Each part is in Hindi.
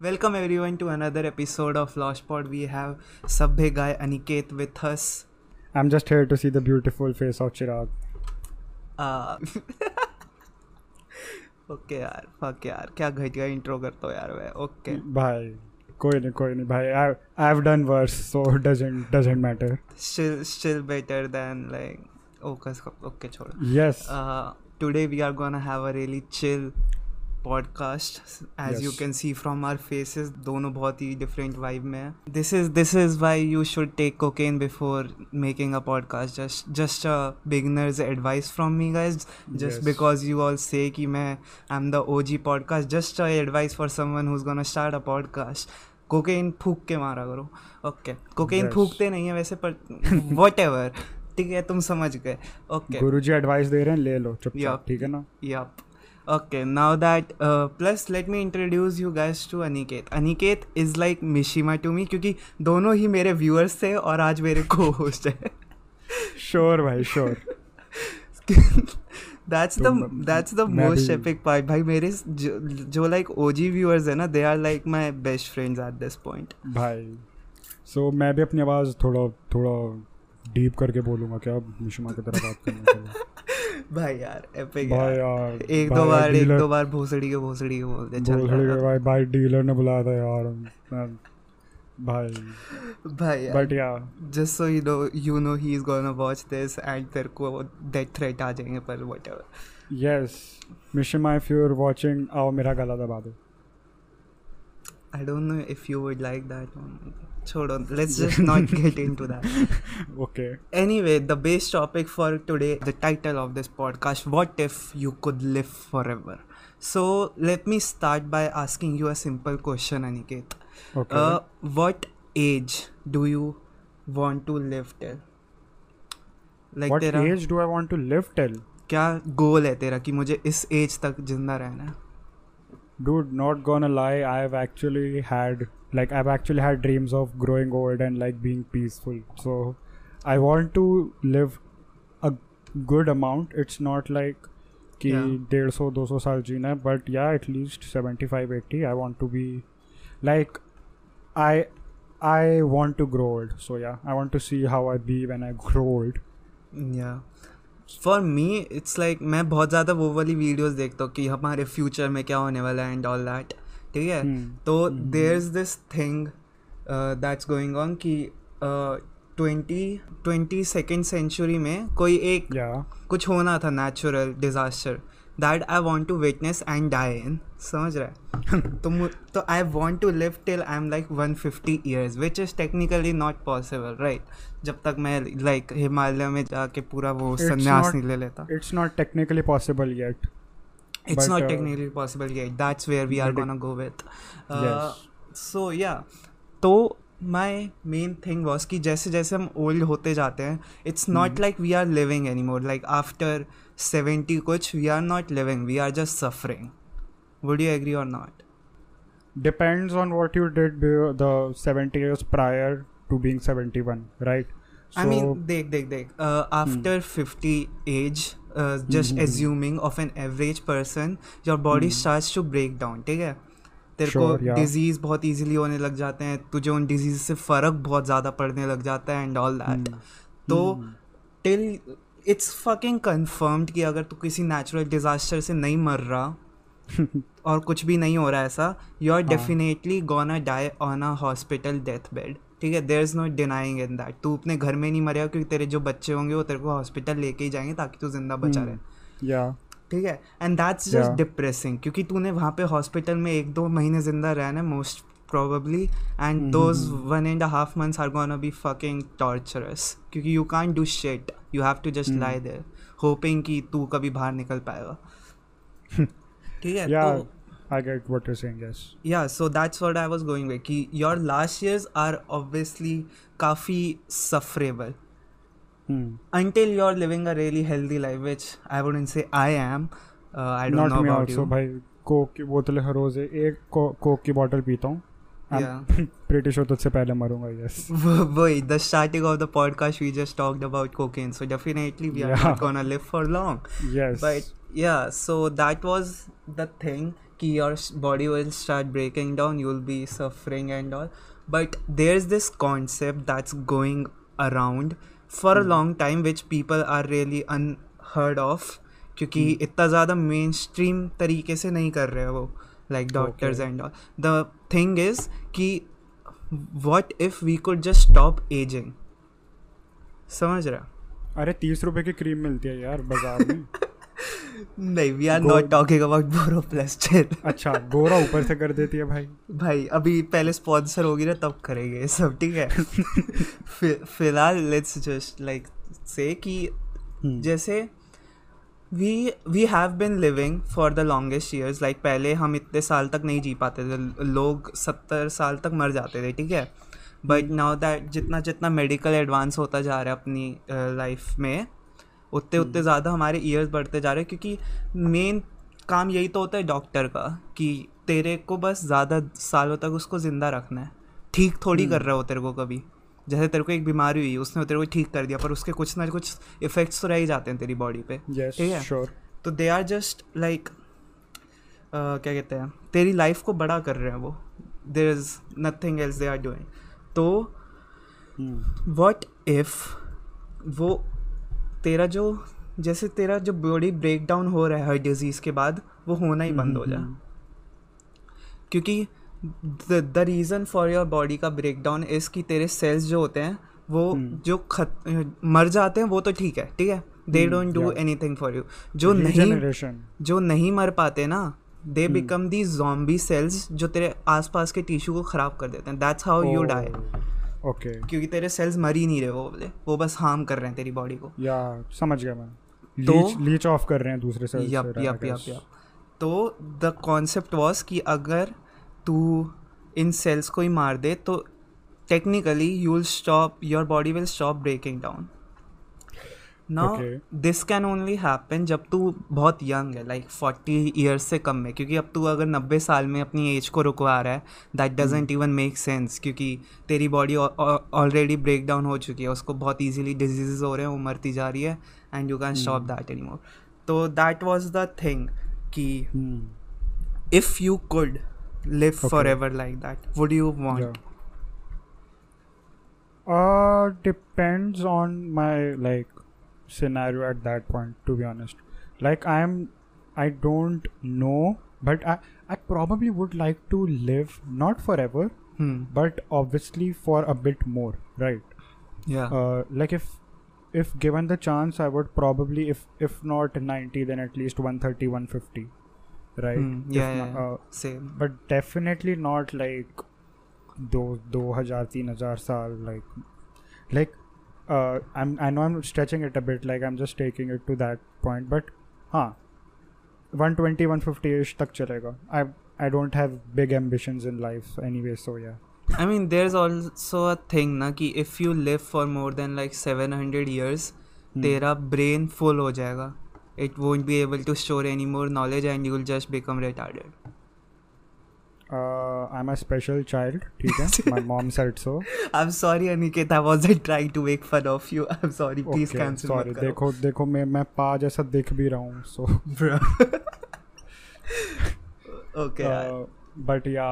Welcome everyone to another episode of Lost Pod. We have Sabhe guy Aniket with us. I'm just here to see the beautiful face of Chirag. Uh, okay यार फक यार क्या घटिया इंट्रो करता हो यार मैं ओके भाई कोई नहीं कोई नहीं भाई I I've done worse so it doesn't doesn't matter. still still better than like okay okay छोड़ो Yes. uh, today we are gonna have a really podcast as you can see from our faces दोनों बहुत ही डिफरेंट वाइब में है। This is this is why you should take cocaine before making a podcast just just a beginners advice from me guys just because you all say कि मैं I am the O G podcast just a advice for someone who's gonna start a podcast cocaine फूक के मारा करो। ओके कोकेन फूकते नहीं है वैसे पर वट एवर ठीक है तुम समझ गए। Okay okay. गुरु जी एडवाइस दे रहे हैं ले लो चुपचाप ठीक है ना? ये आप Okay, now that uh, plus let me introduce you guys to Aniket. Aniket is like Mishima to me क्योंकि दोनों ही मेरे viewers थे और आज मेरे co-host है. श्योर भाई श्योर that's तो the that's the most epic part. भाई मेरे जो, जो like OG viewers है ना they are like my best friends at this point. भाई सो मैं भी अपनी आवाज़ थोड़ा थोड़ा डीप करके बोलूँगा क्या मिशमा की तरह बात करने के लिए भाई यार एपिक भाई यार. एक दो बार एक दो बार भोसड़ी के भोसड़ी के बोल दे चल भोसड़ी के भाई भाई डीलर ने बुलाया था यार भाई। भाई यार. But yeah just so you know you know he is gonna watch this and तेरे को डेथ थ्रेट आ जाएँगे पर whatever yes mission if you are watching आओ मेरा गला दबा दो। I don't know if you would like that one छोड़ो let's just not get into that okay anyway the base topic for today the title of this podcast what if you could live forever so let me start by asking you a simple question Aniket okay uh, what age do you want to live till like what तेरा age do I want to live till? क्या गोल है तेरा कि मुझे इस एज तक जिंदा रहना है Dude, not gonna lie, I've actually had like I've actually had dreams of growing old and like being peaceful. So I want to live a good amount. It's not like कि Yeah. डेढ़ सौ दो सौ साल जीना है बट या at least seventy five eighty I want to be like I I want to grow old so yeah I want to see how I be when I grow old yeah For me it's like मैं बहुत ज़्यादा वो वाली वीडियोस देखता हूँ कि हमारे फ्यूचर में क्या होने वाला है एंड ऑल दैट ठीक है? Hmm. तो there is this thing that's going on कि ट्वेंटी ट्वेंटी सेकेंड सेंचुरी में कोई एक या कुछ होना था natural disaster that I want to witness and die in समझ रहा है? तो तो I want to live till I am like one fifty years which is technically not possible right जब तक मैं लाइक हिमालय में जाके पूरा वो संन्यास नहीं ले लेता। It's not technically possible yet it's not technically possible yet that's where we are gonna go with so yeah तो माई मेन थिंग वॉज़ कि जैसे जैसे हम ओल्ड होते जाते हैं it's not like we are living any more like after seventy कुछ we are not living we are just suffering would you agree or not depends on what you did the seventy years prior to being 71 right so, I mean, देख देख after fifty age just Hmm. assuming of of an average person your body starts to break down ठीक है तेरे को yeah. डिज़ीज़ बहुत इजीली होने लग जाते हैं तुझे उन डिज़ीज़ से फ़र्क बहुत ज़्यादा पड़ने लग जाता है एंड ऑल दैट Hmm. तो टिल इट्स फकिंग कंफर्म्ड कि अगर तू किसी नेचुरल डिजास्टर से नहीं मर रहा और कुछ भी नहीं हो रहा ऐसा you are. Definitely gonna die on a hospital death bed ठीक है there is no denying in that तू अपने घर में नहीं मरेगा क्योंकि तेरे जो बच्चे होंगे वो तेरे को हॉस्पिटल लेके ही जाएँगे ताकि तू ज़िंदा बचा Hmm. रहे। Yeah. ठीक है? एंड दैट्स जस्ट डिप्रेसिंग क्योंकि तूने वहाँ पे हॉस्पिटल में एक दो महीने ज़िंदा रहना है most probably. And Mhm. those one and a half months are gonna be fucking torturous क्योंकि you can't do shit. You have to just Hmm. lie there hoping कि तू कभी बाहर निकल पाएगा। ठीक है? Yeah. तो i get what you're saying yes yeah so that's what i was going with कि your last years are obviously काफ़ी sufferable hmm. until you're living a really healthy life which i wouldn't say i am uh, i don't not know me about also you भाई कोक की बोतलें हर रोज एक को, कोक की बोतल पीता हूँ Yeah. प्रीटी श्योर तुझसे पहले मरूंगा yes Wait, the starting of the podcast we just talked about cocaine, so definitely we are Yeah. not gonna live for long. Yes But yeah, so that was the thing कि your body will start breaking down you will be suffering and all but there is this concept that's going around for a long time which people are really unheard of क्योंकि hmm. इतना ज़्यादा मेन स्ट्रीम तरीके से नहीं कर रहे वो like doctors and all the thing is कि what if we could just stop aging समझ रहे अरे तीस रुपए की क्रीम मिलती है यार बाज़ार में। नहीं we are not talking about बोरोप्लास्टिन अच्छा गोरा ऊपर से कर देती है भाई। भाई अभी पहले स्पॉन्सर होगी ना तब करेंगे ये सब ठीक है? फ़िलहाल लेट्स जस्ट लाइक से कि हम्म, जैसे we we have been living for the longest years like पहले हम इतने साल तक नहीं जी पाते थे लोग सत्तर साल तक मर जाते थे ठीक है? बट नाउ दैट जितना जितना मेडिकल एडवांस होता जा रहा है अपनी लाइफ uh, में उतने उतने ज़्यादा हमारे ईयर्स बढ़ते जा रहे हैं क्योंकि मेन काम यही तो होता है डॉक्टर का कि तेरे को बस ज़्यादा सालों तक उसको ज़िंदा रखना है। ठीक थोड़ी कर रहा हो तेरे को कभी। जैसे तेरे को एक बीमारी हुई उसने तेरे को ठीक कर दिया पर उसके कुछ ना कुछ इफ़ेक्ट्स तो रह ही जाते हैं तेरी बॉडी पे। Yes ठीक है। sure. तो दे आर जस्ट लाइक क्या कहते हैं तेरी लाइफ को बड़ा कर रहे हैं वो। There is nothing else they are doing तो हम्म, वॉट इफ़ वो तेरा जो जैसे तेरा जो बॉडी ब्रेक डाउन हो रहा है हर डिज़ीज़ के बाद वो होना ही बंद हो जाए क्योंकि the reason for your body का ब्रेक डाउन इज़ कि तेरे सेल्स जो होते हैं वो हम्म। जो खत मर जाते हैं वो तो ठीक है ठीक है? They don't do any thing for you जो नहीं जो नहीं मर पाते ना they. Become the zombie cells जो तेरे आसपास के टिश्यू को ख़राब कर देते हैं। That's how you die Oh, okay. क्योंकि तेरे सेल्स मर ही नहीं रहे वो बोले वो बस हार्म कर रहे हैं तेरी बॉडी को। या समझ गया मैं। तो- लीच ऑफ़ कर रहे हैं दूसरे सेल्स से yup yeah yup yup yup तो द कॉन्सेप्ट वाज कि अगर तू इन सेल्स को ही मार दे तो technically you will stop your body will stop breaking down Okay. This can only happen जब तू बहुत यंग है लाइक फोर्टी ईयर्स से कम में क्योंकि अब तू अगर नब्बे साल में अपनी एज को रुकवा रहा है that doesn't even make sense क्योंकि तेरी बॉडी ऑलरेडी ब्रेक डाउन हो चुकी है उसको बहुत ईजिली डिजीजेज हो रहे हैं वो मरती जा रही है and you can stop that any more तो दैट वॉज़ द थिंग कि if you could could live Okay. forever like that would you want yeah. Uh, depends on my like scenario at that point. To be honest, like I'm, I don't know, but I I probably would like to live not forever, hmm. but obviously for a bit more, right? yeah Uh, like if if given the chance, I would probably if if not 90, then at least 130, 150, right? Hmm. If yeah, not- yeah, yeah. uh, same but definitely not like दो दो हजार तीन हजार साल like like uh, I'm I know I'm stretching it a bit like I'm just taking it to that point but हाँ 120 150 ish तक चलेगा I I don't have big ambitions in life anyway so yeah I mean there's also a thing ना कि if you live for more than like 700 years Hmm. तेरा brain full हो जाएगा it won't be able to store any more knowledge and you will just become retarded I am a special child ठीक है? My mom said so I am sorry Aniket I was trying to make fun of you I am sorry please cancel मत देखो देखो मैं मैं पा जैसा दिख भी रहा हूँ so okay but yeah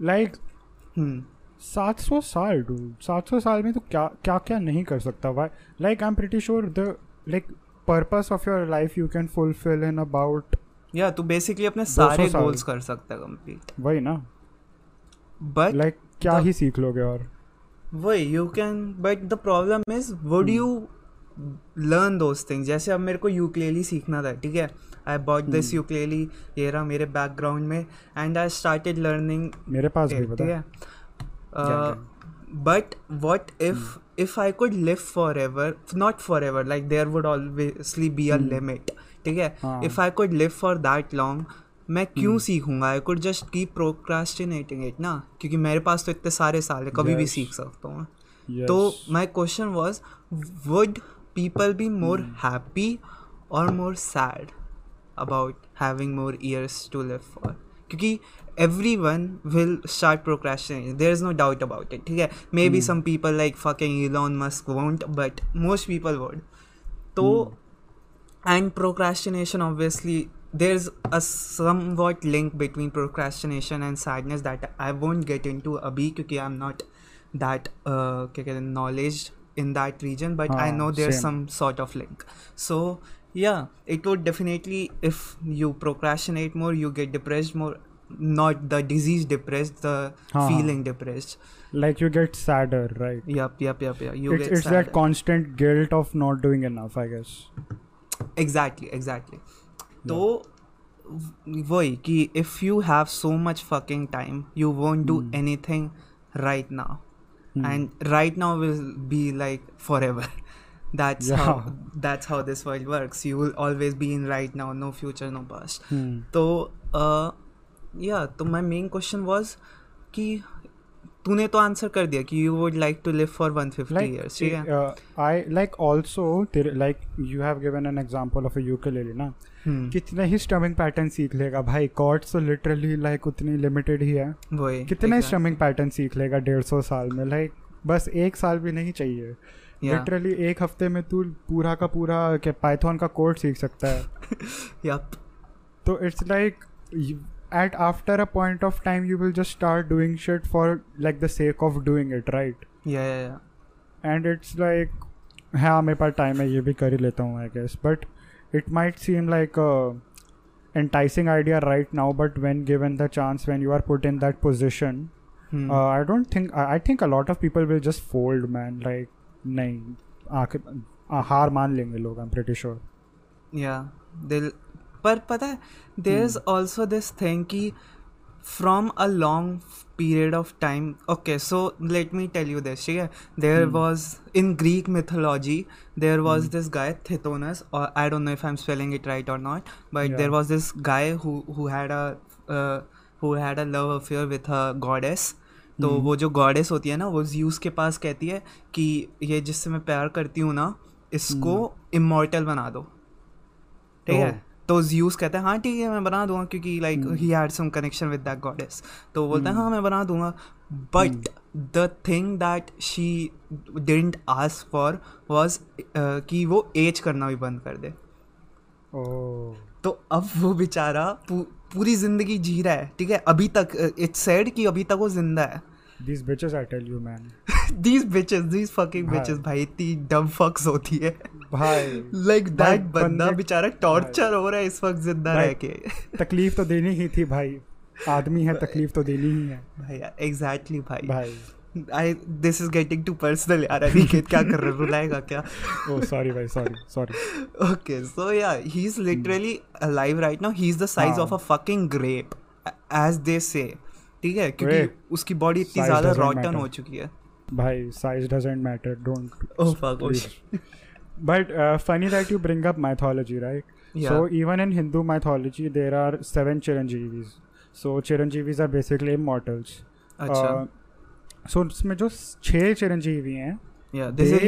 like सात सौ साल डू सात सौ साल में तो क्या क्या क्या नहीं कर सकता why like I am pretty sure the like purpose of your life you can fulfil in about yeah तू बेसिकली अपने सारे। गोल्स कर सकता है कंप्लीट वही ना बट लाइक क्या the- ही सीख लोगे और वही you can but the problem is would. You learn those things जैसे अब मेरे को यूक्लेली सीखना था ठीक है आई बॉट दिस. यूक्लेली ये रहा मेरे बैकग्राउंड में एंड आई स्टार्टेड लर्निंग मेरे पास भी ठीक पता है but what if if I could live forever not forever like there obviously be a Hmm. limit. ठीक है? If I could live for that long मैं क्यों Hmm. सीखूँगा? I could just keep procrastinating it ना? क्योंकि मेरे पास तो इतने सारे साल है कभी भी सीख सकता हूँ। तो my question was would people be more. Happy और more sad about having more years to live for क्योंकि everyone will start procrastinating there is no doubt about it ठीक है? Maybe. Some people like fucking Elon Musk won't but most people would तो and procrastination obviously there's a somewhat link between procrastination and sadness that I won't get into uh, abhi because I'm not that uh knowledge in that region but I know there's same. some sort of link. So yeah it would definitely if you procrastinate more you get depressed more not the disease depressed the huh. feeling depressed. Like you get sadder right? Yep yep yep yeah you it's, get it's that constant guilt of not doing enough i guess. Exactly exactly तो वही कि if you have so much fucking time you won't do anything right now and right now will be like forever that's that's how this world works you will always be in right now no future no past तो या तो माई मेन क्वेश्चन वॉज़ कि तूने तो आंसर कर दिया कि you would like to live for 150 like years ठीक है? like also तेरे- like you have given an example of a ukulele ना? हम्म, कितने ही स्ट्रमिंग पैटर्न सीख लेगा भाई। कॉर्ड्स तो लिटरली लाइक उतनी लिमिटेड ही है। वही कितने स्ट्रमिंग पैटर्न सीख लेगा डेढ़ सौ साल में? लाइक बस एक साल भी नहीं चाहिए। लिटरली एक हफ़्ते में तू पूरा का पूरा पाइथन का कोड सीख सकता है. तो it's like at after a point of time you will just start doing shit for like the sake of doing it right Yeah, yeah, yeah. and it's like हाँ मेरे पास टाइम है ये भी कर ही लेता हूँ I guess but it might seem like enticing idea right now but when given the chance when you are put in that position Hmm. uh, i don't think I, I think a lot of people will just fold man like नहीं आखिर आ, हार मान लेंगे लोग I am pretty sure yeah they'll पर पता है there is also this thing की from a long period of time okay so let me tell you this ठीक है? There was in Greek mythology there was this guy Tithonus और I don't know if I am spelling it right और not but there was this guy had a love affair with a goddess तो hmm. वो जो गॉडेस होती है ना वो ज्यूस के पास कहती है कि ये जिससे मैं प्यार करती हूँ ना इसको hmm. इमोर्टल बना दो। ठीक है? तो तो यूज़ कहता है हाँ ठीक है मैं बना दूँगा क्योंकि like. He had some connection with that goddess तो वो बोलता है Hmm. हाँ मैं बना दूँगा. But the thing that she didn't ask for was कि वो एज करना भी बंद कर दे। ओह तो अब वो बेचारा पू, पूरी ज़िंदगी जी रहा है ठीक है? अभी तक इट्स सैड कि अभी तक वो ज़िंदा है। These bitches i tell you man. Bitches these fucking भाई। बिचेस भाई इतनी डम फक्स होती है। भाई भाई, दैट बंदा बेचारा टॉर्चर हो रहा है इस वक्त ज़िंदा रह के। तकलीफ़ तो देनी ही थी भाई। आदमी है तकलीफ़ तो देनी ही है। भाई एग्जैक्टली भाई भाई I this is getting too personal यार अनिकेत क्या कर रहा है? रुलाएगा क्या? ओ सॉरी भाई sorry sorry okay so yeah he is literally alive right now he is the size. Of a fucking grape as they say ठीक है? क्योंकि उसकी बॉडी इतनी ज़्यादा रॉटन हो चुकी है। भाई size doesn't matter don't but funny that you bring up mythology right so even in Hindu mythology there are seven chiranjeevis so chiranjeevis are basically immortals so उसमें जो छह चिरंजीवी हैं this is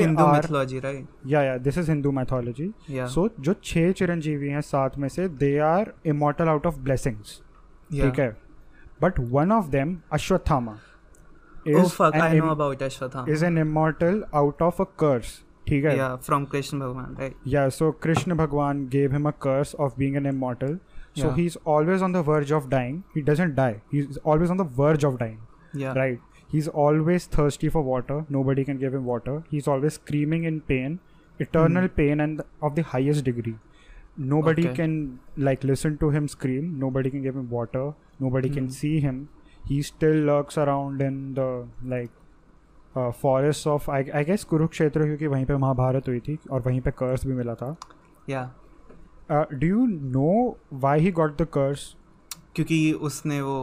Hindu mythology so जो छह चिरंजीवी है साथ में से they are immortal out of blessings ठीक है. but one of them, Ashwathama, is oh fuck, I know Im- about Ashwathama. Is an immortal out of a curse. Okay? Yeah, from Krishna Bhagwan, right? Yeah, so Krishna Bhagwan gave him a curse of being an immortal. So yeah. he's always on the verge of dying. He doesn't die. He's always on the verge of dying. Yeah. Right. He's always thirsty for water. Nobody can give him water. He's always screaming in pain, eternal mm. pain and of the highest degree. Nobody Okay. can like listen to him scream. Nobody can give him water. Nobody can Hmm. see him. He still lurks around in the like uh, forests of I, I guess Kurukshetra क्योंकि वहीं पे महाभारत हुई थी और वहीं पे कर्स भी मिला था Yeah. uh, do you know why he got the curse क्योंकि उसने वो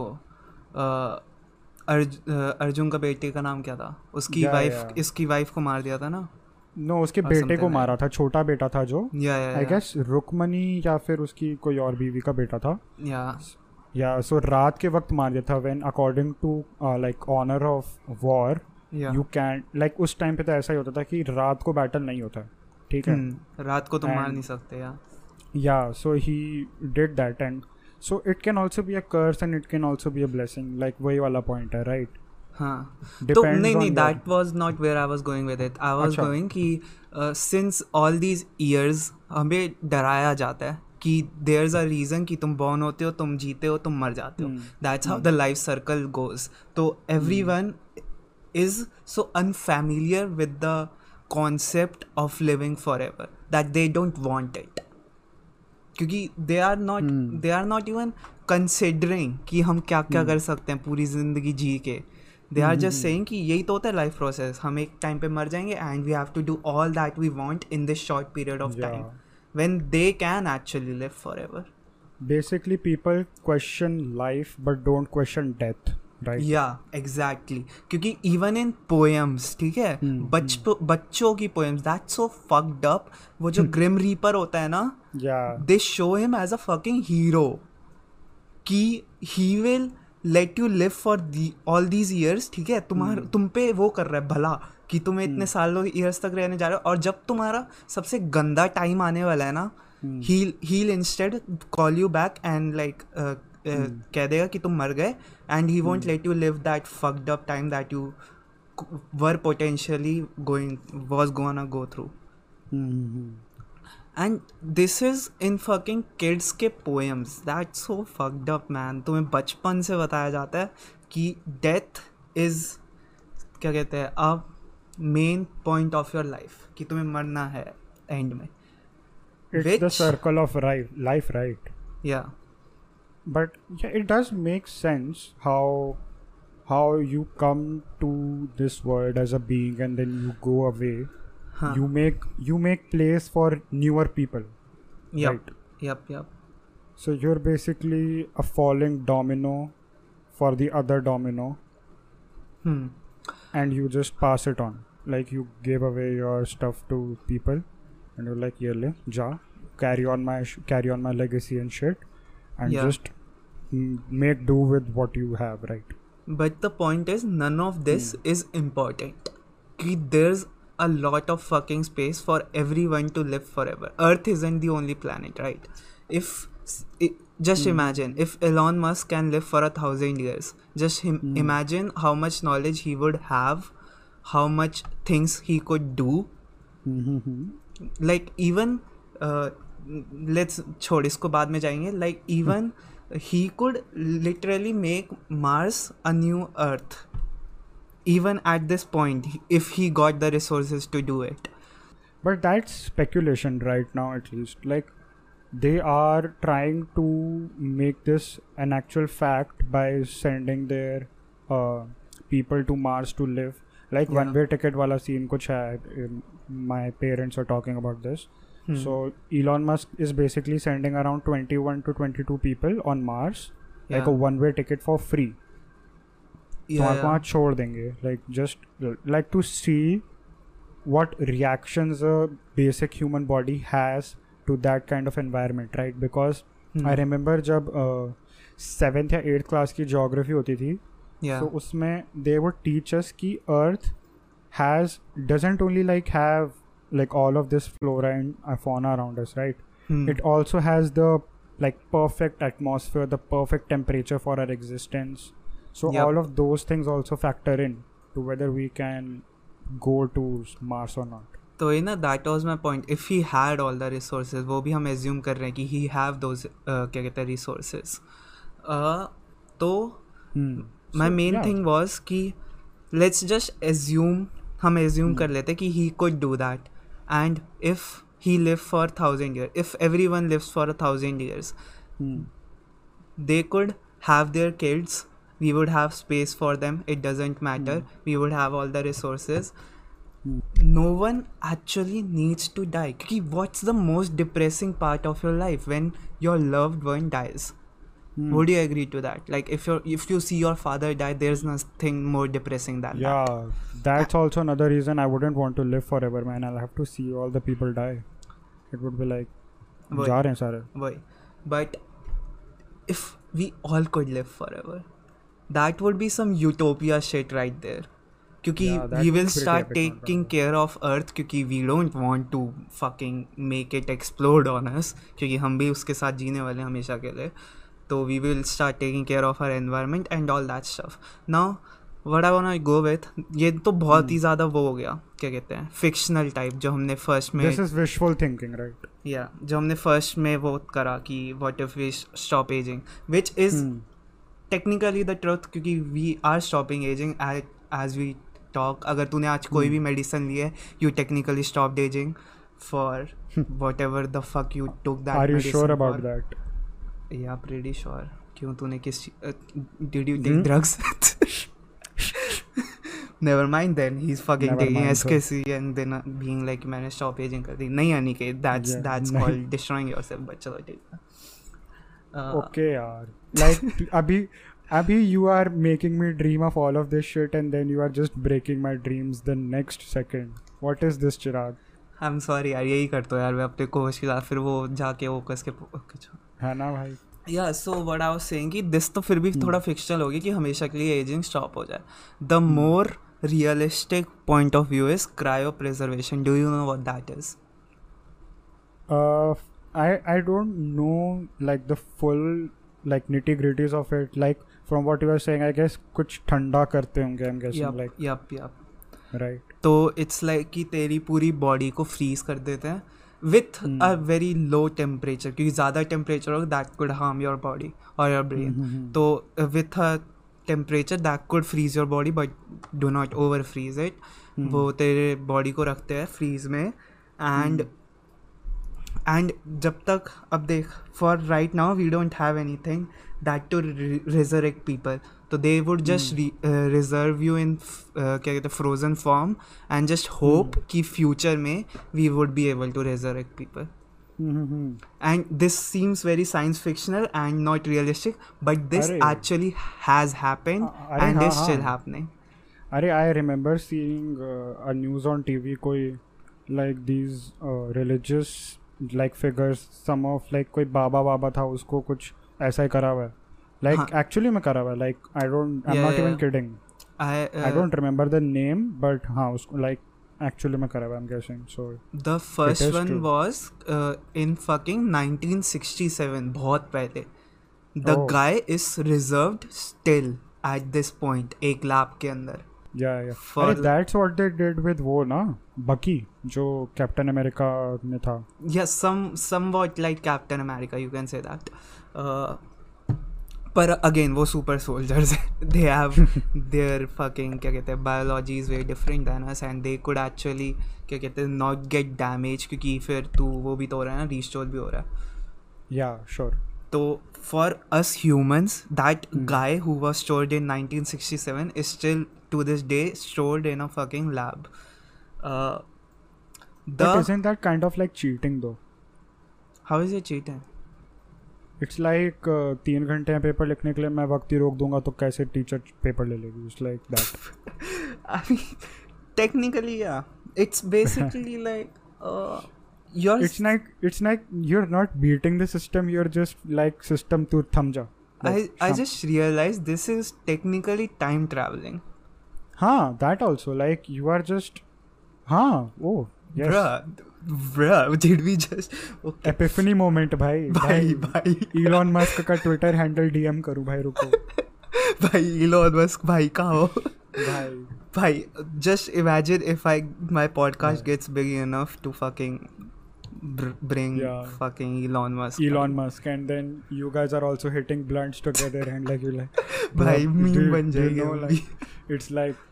uh, अर्ज़, uh, अर्जुन का बेटे का नाम क्या था उसकी Yeah, वाइफ yeah. इसकी वाइफ को मार दिया था ना नो उसके बेटे को मारा था छोटा बेटा था जो। या या आई गेस रुकमनी या फिर उसकी कोई और बीवी का बेटा था। या या सो रात के वक्त मार दिया था when according to like honour of war you can like उस टाइम पे तो ऐसा ही होता था कि रात को बैटल नहीं होता ठीक है? हम्म, रात को तो मार नहीं सकते यार yeah so he did that and so it can also be a curse and it can also be a blessing like वही वाला पॉइंट है राइट हाँ तो नहीं नहीं that was not where I was going with it I was. Going कि सिंस ऑल दीज ईयर्स हमें डराया जाता है कि देयर इज़ अ रीज़न कि तुम बॉर्न होते हो तुम जीते हो तुम मर जाते हो. That's how the life circle goes तो everyone is so unfamiliar with the concept of living forever that they don't want it क्योंकि they are not. They are not even considering कि हम क्या क्या Hmm. कर सकते हैं पूरी ज़िंदगी जी के दे आर जस्ट से यही तो होता है लाइफ प्रोसेस हम एक टाइम पे मर जाएँगे and we have to do all that we want in this short period of time when they can actually live forever basically people question life but don't question death right yeah exactly क्योंकि इवन इन पोएम्स ठीक है? बच्चों की poems that so fucked up वो जो ग्रिम रीपर होता है ना yeah they show him as a fucking hero की he will let you live for the all these years ठीक है? तुम्हारा hmm. तुम पे वो कर रहा है भला कि तुम्हें hmm. इतने सालों ईयर्स तक रहने जा रहे हो। और जब तुम्हारा सबसे गंदा टाइम आने वाला है ना he'll instead call you back and like कह देगा कि तुम मर गए and he won't let you live that fucked up time that you were potentially going was go through and this is in fucking kids के poems that so fucked up man तुम्हें बचपन से बताया जाता है कि डेथ इज़ क्या कहते हैं अब main point of your life कि तुम्हें मरना है एंड में. Circle of life right yeah but it does make sense how how you come to this world as a being and then you go away huh. You make you make place for newer people, yep right? yep yep So you're basically a falling domino for the other domino, hmm and you just pass it on. Like you gave away your stuff to people, and you're like, "Yeah, ja, carry on my sh- carry on my legacy and shit, and Yeah. just make do with what you have, right?" But the point is, none of this is important. There's a lot of fucking space for everyone to live forever. Earth isn't the only planet, right? If i just imagine if Elon Musk can live for a thousand years, just him, imagine how much knowledge he would have, how much things he could do. Mm-hmm. like even uh, let's छोड़ इसको बाद में जाएंगे like even he could literally make Mars a new Earth even at this point if he got the resources to do it But that's speculation right now, at least. Like, they are trying to make this an actual fact by sending their uh, people to Mars to live. Like Yeah. one way ticket wala scene kuch hai. My parents are talking about this. Hmm. So Elon Musk is basically sending around 21 to 22 people on Mars, like a one way ticket for free. पाँच पाँच छोड़ देंगे? Like just like to see what reaction basic human body has to that kind of environment right because I remember जब सेवेंथ या एट्थ क्लास की जोग्राफी होती थी तो उसमें दे वो टीचर्स की earth has doesn't only like have like all of this flora and fauna around right it also has the like perfect atmosphere the perfect temperature for our existence so Yep. all of those things also factor in to whether we can go to mars or not तो ये ना that was my point if he had all the resources वो भी हम एज्यूम कर रहे हैं कि ही हैव दोज क्या कहते हैं रिसोर्सेज तो hmm. My So, main yeah. Thing was कि लेट्स जस्ट एज्यूम हम एज्यूम Hmm. कर लेते कि he could do that and if he live for thousand year if everyone lives for a thousand years Hmm. they could have their kids we would have space for them. It doesn't matter. Mm. we would have all the resources. Mm. no one actually needs to die. What's the most depressing part of your life when your loved one dies? Mm. would you agree to that? Like if you if you see your father die there's nothing more depressing than yeah that. that's ah. also another reason i wouldn't want to live forever man. I'll have to see all the people die. It would be like boy, boy. but if we all could live forever that would be some utopia shit right there. क्योंकि pretty start taking brother. care of Earth क्योंकि we don't want to fucking make it explode on us क्योंकि हम भी उसके साथ जीने वाले हैं हमेशा के लिए तो we will start taking care of our environment and all that stuff. Now what I want go with ये तो बहुत ही Hmm. ज़्यादा वो हो गया क्या कहते हैं फिक्शनल टाइप जो हमने फ़र्स्ट में this is wishful thinking right yeah जो हमने फ़र्स्ट में वो करा कि what if we stop ageing which is Hmm. Technically the truth क्योंकि we are stopping ageing as we talk अगर तूने आज कोई Hmm. भी मेडिसिन ली है you technically stop ageing for whatever the fuck you took that are you sure about that yeah pretty sure क्यों तूने किस did you take Hmm? Drugs never mind then he is fucking Never taking mind, SKC and then being like मैंने स्टॉप एजिंग कर दी. नहीं Aniket that's that's. Called destroying yourself but चलो ठीक है। ओके यार। लाइक अभी अभी you are making me dream of all of this shit and then you are just breaking my dreams the next second what is this Chirag I am sorry यार यही करता हूँ यार मैं अपने कोच के साथ फिर वो जाके वो कस के है ना भाई? Yeah so what I was saying कि दिस तो फिर भी Hmm. थोड़ा फिक्शनल होगी कि हमेशा के लिए एजिंग स्टॉप हो जाए। The more realistic point of view is cryopreservation do you know what that is uh i i don't know like the full like nitty gritties of it like from what you were saying i guess कुछ ठंडा करते होंगे i'm guessing yep like yep yep right तो इट्स लाइक कि तेरी पूरी बॉडी को फ्रीज कर देते हैं with. A very low temperature क्योंकि ज़्यादा टेम्परेचर होगा that could harm your body और योर ब्रेन. तो with a temperature that could freeze your body but do not over freeze it. वो तेरे बॉडी को रखते हैं फ्रीज में and एंड जब तक अब देख for right now we don't have anything that to resurrect people तो they would just reserve you in क्या कहते हैं frozen form and just hope कि फ्यूचर में we would be able to resurrect people Mhm. and this seems very science fictional and not realistic but this अरे। actually has happened अ- अरे and हाँ, is still हाँ। happening अरे I remember seeing a news on TV कोई like these religious like figures some of like कोई बाबा बाबा था उसको कुछ ऐसा ही करा हुआ है लाइक। एक्चुअली में करा हुआ है like I don't I am not even kidding I, I uh, don't remember the name but हाँ उसको लाइक एक्चुअली में करा हुआ I am guessing so the first is one true. was uh, in fucking 1967 बहुत पहले the Oh. guy is reserved still at this point एक लैब के अंदर या या अरे that's what they did with वो ना बकी जो कैप्टन अमेरिका में था। Yes some somewhat like captain america you can say that. Uh, पर अगेन वो super soldiers they have their fucking क्या कहते हैं biology is very different than us and they could actually क्या कहते हैं नॉट गेट डैमेज क्योंकि फिर तू वो भी तो हो रहा है ना रिस्टोर भी हो रहा है। या श्योर तो for us humans that guy who was stored in nineteen sixty seven is still to this day stored in a fucking lab that kind of like cheating though how is it cheating it's like तीन घंटे हैं पेपर लिखने के लिए मैं वक्त ही रोक दूँगा तो कैसे टीचर पेपर ले लेगी? It's like that technically it's basically like you're. It's like it's like you are not beating the system you are just like system to थम जा I I just realized this is technically time traveling. हाँ that also like you are just हाँ oh yes Bruh, bruh, did we just? Okay. Epiphany moment भाई भाई भाई इलॉन मस्क का ट्विटर हैंडल डीएम करूं भाई रुको भाई Elon Musk भाई कहाँ हो? भाई भाई just imagine if I my podcast Yeah. gets big enough to fucking br- bring Yeah. fucking Elon Musk. Elon Musk and then you guys are also hitting blunts together and like you like भाई bro, meme do- बन do you जाएगी know, अभी. like it's like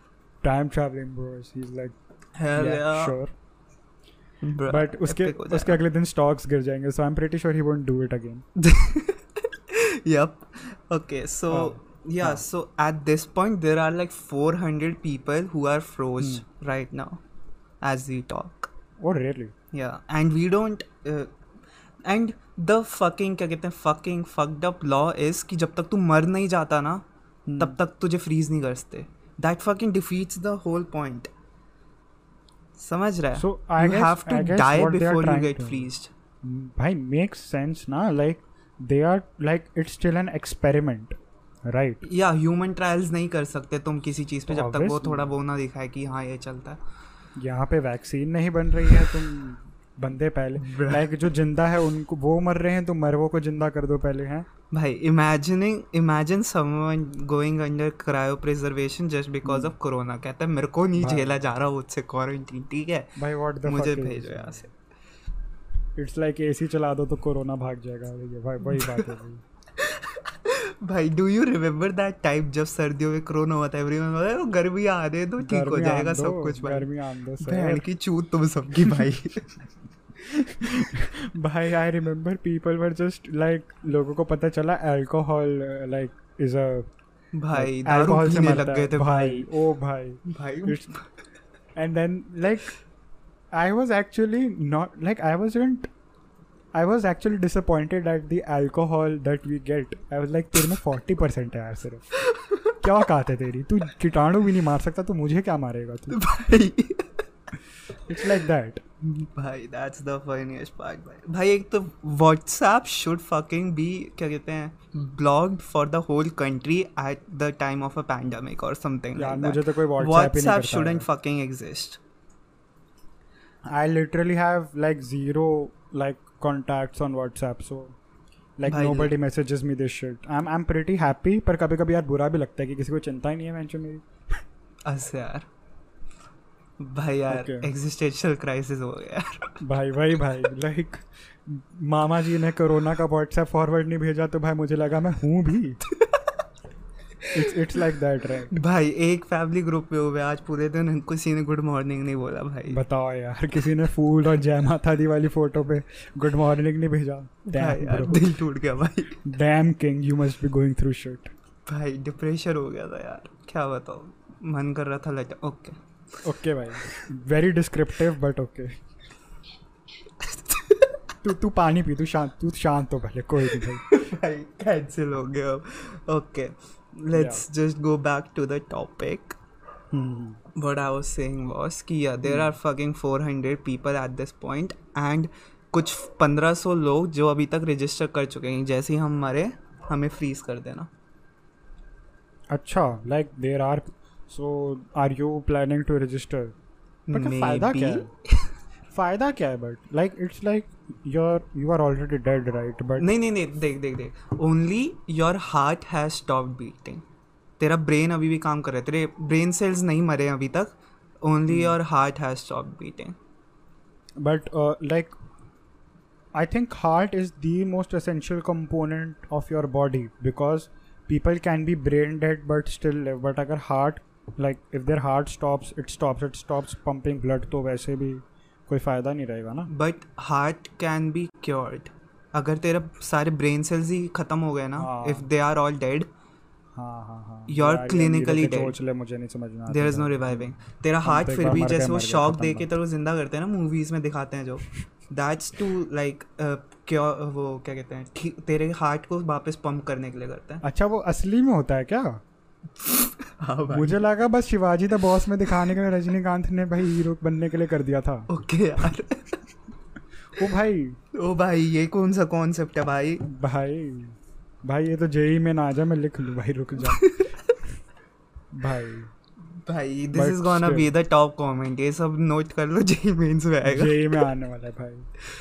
time traveling bros he's like Hell yeah, yeah. sure Bruh, but उसके epic हो उसके जाएगा. अगले दिन stocks गिर जाएंगे so I'm pretty sure he won't do it again yep okay so Oh. yeah Huh. so at this point there are like 400 people who are froze Hmm. right now as we talk oh really yeah and we don't and the fucking क्या कहते हैं fucking fucked up law is कि जब तक तू मर नहीं जाता ना hmm. तब तक तुझे फ्रीज नहीं कर सकते। That fucking defeats the whole point समझ रहा है? So I have to die before you get freezed भाई मेक्स सेंस ना? Like they are like it's still an experiment right yeah human trials नहीं कर सकते तुम किसी चीज़ पे जब तक वो थोड़ा वो ना दिखाए कि हाँ ये चलता है। यहाँ पे वैक्सीन नहीं बन रही है तुम बंदे पहले। लाइक जो ज़िंदा है उनको वो मर रहे हैं तो मरवो को ज़िंदा कर दो पहले हैं? भाई imagining imagine someone going under cryopreservation just because of corona कहता है मेरे को नहीं झेला जा रहा मुझसे क्वारंटीन ठीक है? भाई व्हाट द मुझे भेजो यहाँ से। इट्स लाइक एसी चला दो तो कोरोना भाग जाएगा। भाई वही बात है भाई do you remember that time जब सर्दियों में कोरोना हुआ था? एवरीवन बोला "ओ, गर्मी आ दे तो ठीक हो जाएगा सब कुछ भाई. गर्मी आन दो सर की चूत तुम सबकी भाई। भाई I remember people were just like लोगों को पता चला अल्कोहल लाइक इज़ अ भाई दारू अल्कोहल से पीने लग गए थे भाई ओ भाई। भाई। And then like i was actually not like i wasn't i was actually disappointed at the alcohol that we get. I was like तेरे में 40% है यार सिर्फ़। क्या औकात है तेरी? तू कीटाणु भी नहीं मार सकता तो मुझे क्या मारेगा तू? भाई। इट्स लाइक दैट भाई दैट्स द फनीएस्ट पार्ट भाई। भाई एक तो व्हाट्सएप शुड फकिंग बी क्या कहते हैं blocked for the whole country at the time of a pandemic और समथिंग यार मुझे तो कोई WhatsApp shouldn't fucking exist I literally have like zero like contacts on WhatsApp, so like nobody messages me this shit. I'm I'm pretty happy, पर कभी कभी यार बुरा भी लगता है कि किसी को चिंता ही नहीं है मैंने मेरी। अस यार। भाई यार Okay. existential क्राइसिस हो गया यार। भाई भाई भाई लाइक मामा जी ने कोरोना का व्हाट्सएप फॉरवर्ड नहीं भेजा तो भाई मुझे लगा मैं हूँ भी। It's it's like that right भाई एक फैमिली ग्रुप में हुए आज पूरे दिन। किसी ने गुड मॉर्निंग नहीं बोला भाई। बताओ यार किसी ने फूल और जय माता दी वाली फ़ोटो पे गुड मॉर्निंग नहीं भेजा? यार दिल टूट गया भाई। Damn king you must be going through shit भाई डिप्रेशन हो गया था यार। क्या बताओ मन कर रहा था लट ओके ओके भाई। वेरी डिस्क्रिप्टिव बट ओके तू तू पानी पी तू शांत तू शांत हो पहले कोई नहीं भाई। भाई कैंसिल हो गया। Okay let's just go back to the topic hmm, what I was saying was कि yeah, there are fucking 400 people at this point and कुछ 1500 लोग जो अभी तक रजिस्टर कर चुके हैं जैसे ही हम मरे हमें फ्रीज कर देना। अच्छा like there are so are you planning to register फ़ायदा क्या है? फ़ायदा क्या है but like it's like your you are already dead right but नहीं नहीं नहीं देख देख देख। Only your heart has stop beating तेरा ब्रेन अभी भी काम कर रहा है। तेरे ब्रेन सेल्स नहीं मरे अभी तक। Only your heart has stop beating but like I think heart is the most essential component of your body because people can be brain dead but still but अगर heart like if their heart stops it stops it stops pumping blood तो वैसे भी कोई फ़ायदा नहीं रहेगा ना। But heart can be cured अगर तेरा सारे ब्रेन सेल्स ही खत्म हो गए ना। If they are all dead हाँ हाँ हाँ। यार, ये clinically नीरज के dead. सोच ले मुझे नहीं समझ देर इज़ नो रिवाइविंग तेरा हार्ट तो फिर भी जैसे वो शॉक दे के तेरे को ज़िंदा करते हैं ना मूवीज़ में दिखाते हैं जो। दैट्स टू लाइक क्या वो क्या कहते हैं तेरे हार्ट को वापस पंप करने के लिए करते हैं। अच्छा वो असली में होता है क्या? हाँ मुझे लगा बस शिवाजी द बॉस में दिखाने के लिए रजनीकांत ने भाई हीरो बनने के लिए कर दिया था। ओके यार। ओ भाई। ओ भाई ये कौन सा कॉन्सेप्ट है भाई? भाई भाई ये तो जेई में ना आ जा मैं लिख लूँ। भाई रुक जा। भाई। भाई this is gonna be the top comment ये सब नोट कर लो जेई मेंस में आएगा जेई में आने वाला है भाई।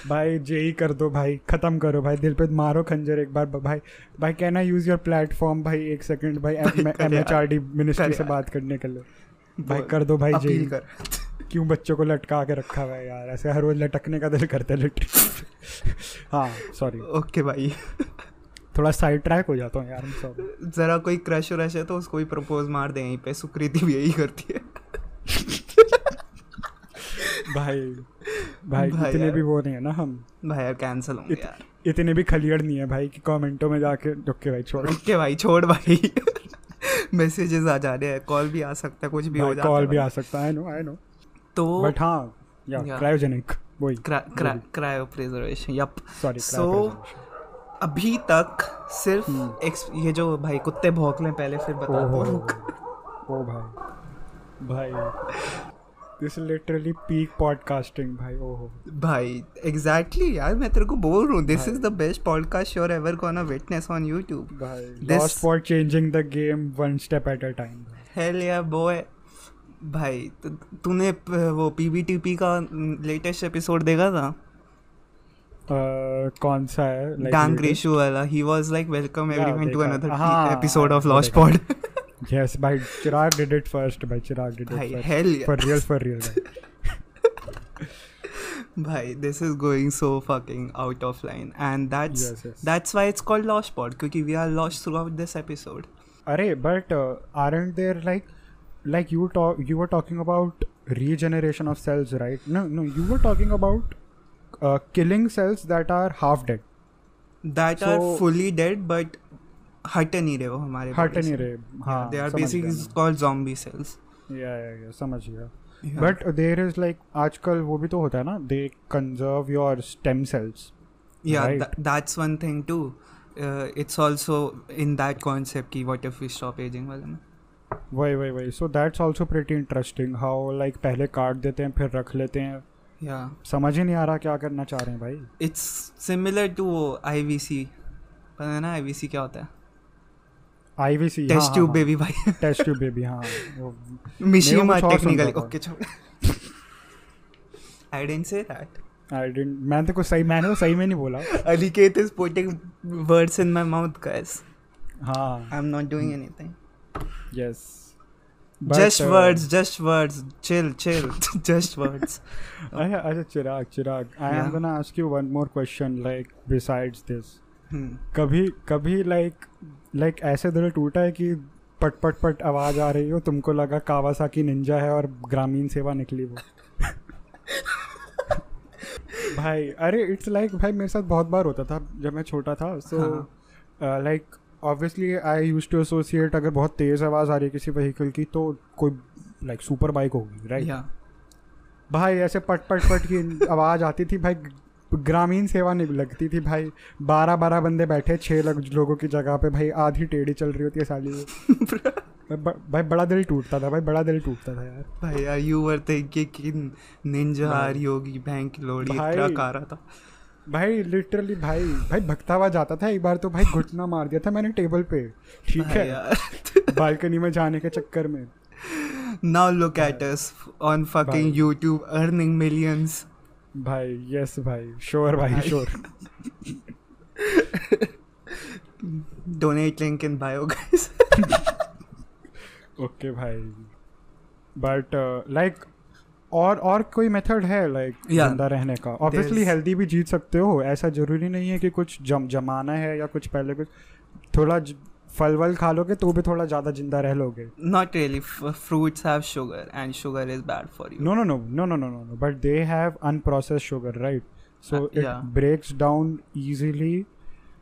भाई जेई कर दो भाई खत्म करो भाई दिल पे मारो खंजर एक बार। भाई भाई can I use your platform भाई एक सेकंड भाई भाई, कर M H R D ministry से बात करने के लिए। भाई कर दो भाई जेई कर। क्यों बच्चों को लटका के रखा हुआ है यार? ऐसे हर रोज लटकने का दिल करता है लिटरली हाँ सॉरी ओके भाई। थोड़ा साइड ट्रैक हो जाता हूँ यार जरा कोई क्रश व्रश है तो उसको ही प्रपोज मार दे यहीं पे सुकृति भी यही करती है। भाई भाई भाई इतने भी वो नहीं है ना हम। भाई यार कैंसिल होंगे इत- यार। इतने भी खलियड़ नहीं है भाई कि कमेंटों में जाके ओके भाई छोड़। ओके भाई छोड़ भाई। मैसेजेस आ जा रहे हैं कॉल भी आ सकता है कुछ भी हो जाता कॉल है भी आ सकता है आई नो आई नो तो बट हाँ या क्रायोजेनिक वही। Cryo preservation yup sorry So, अभी तक सिर्फ़ हम्म। ये जो भाई कुत्ते भौंक लें पहले फिर बता ओहो। दो। ओ भाई। भाई। दिस लिटरली पीक पॉडकास्टिंग भाई ओहो। भाई एग्जैक्टली यार मैं तेरे को बोल रहा हूँ this is the best podcast you're ever gonna witness on YouTube भाई lost for changing the game one step at a time hell yeah boy भाई तूने वो पीबीटीपी का लेटेस्ट एपिसोड देखा था? कौन सा है like Dank latest? Rishu wala. He was like, welcome Yeah, everyone to देखा। another हाँ, e- episode of वो Lost देखा। Pod. Yes, by Chirag did it first. By Chirag did it Bhai, first. hell yeah. For real, for real. Bhai. Bhai, this is going so fucking out of line. And that's Yes, yes. that's why it's called Lost Pod. Because we are lost throughout this episode. Array, but uh, aren't there like, like you talk, you were talking about regeneration of cells, right? No, no, you were talking about Uh, killing cells that are half dead. That so, are fully dead, but हट नहीं रहे वो हमारे हट नहीं रहे। हाँ they are basically called zombie cells yeah yeah yeah समझ गया। बट देयर इज़ लाइक आजकल वो भी तो होता है ना they conserve your stem cells yeah that's one thing too it's also in that concept की what if we stop aging वाले में वही वही वही। So that's also pretty interesting how like पहले काट देते हैं फिर रख लेते हैं। समझ ही नहीं आ रहा क्या करना चाह रहे हैं भाई। It's similar to I V C पता है ना आई वी सी क्या होता है? I V C test tube baby भाई। टेस्ट ट्यूब बेबी हाँ। मिशीमा टेक्निकल ओके चलो। I didn't say that I didn't मैंने तो कुछ सही मैंने तो सही में नहीं बोला। Aniket is putting words in my mouth guys हाँ। I am not doing anything yes just words, just words. Chill, chill. just words. अच्छा अच्छा Chirag Chirag I am gonna ask you one more question like besides this. कभी कभी लाइक लाइक ऐसे दिल टूटा है कि पट पट पट आवाज़ आ रही हो तुमको लगा कावासाकी निंजा है और ग्रामीण सेवा निकली वो भाई अरे इट्स लाइक like, भाई मेरे साथ बहुत बार होता था जब मैं छोटा था सो हाँ। Like obviously I used to associate अगर बहुत तेज आवाज़ आ रही है किसी व्हीकल की तो कोई लाइक सुपर बाइक होगी राइट Yeah. भाई ऐसे पट पट पट की आवाज़ आती थी भाई ग्रामीण सेवा नहीं लगती थी भाई बारह बारह बंदे बैठे छह लग, लोगों की जगह पे भाई आधी टेढ़ी चल रही होती है साली भाई, बड़ा दिल टूटता था भाई बड़ा दिल टूटता था यार भाई you were thinking कि निंजा आ। रही होगी बैंक लोड़ी। ट्रक आ रहा था भाई लिटरली भाई भाई हुआ जाता था एक बार तो भाई घुटना मार दिया था मैंने टेबल पे। ठीक है? बालकनी में जाने के चक्कर में। Now look at us on fucking भाई। YouTube earning millions भाई यस भाई श्योर भाई। Sure donate link in bio guys okay भाई। बट लाइक और और कोई मेथड है लाइक ज़िंदा रहने का? ऑब्वियसली हेल्दी भी जीत सकते हो ऐसा ज़रूरी नहीं है कि कुछ जम जमाना है या कुछ पहले कुछ। थोड़ा फल वल खा लोगे तो भी थोड़ा ज़्यादा ज़िंदा रह लोगे। Not really fruits have sugar and sugar is bad for you no no no no no no no no but they have unprocessed sugar right so it breaks down easily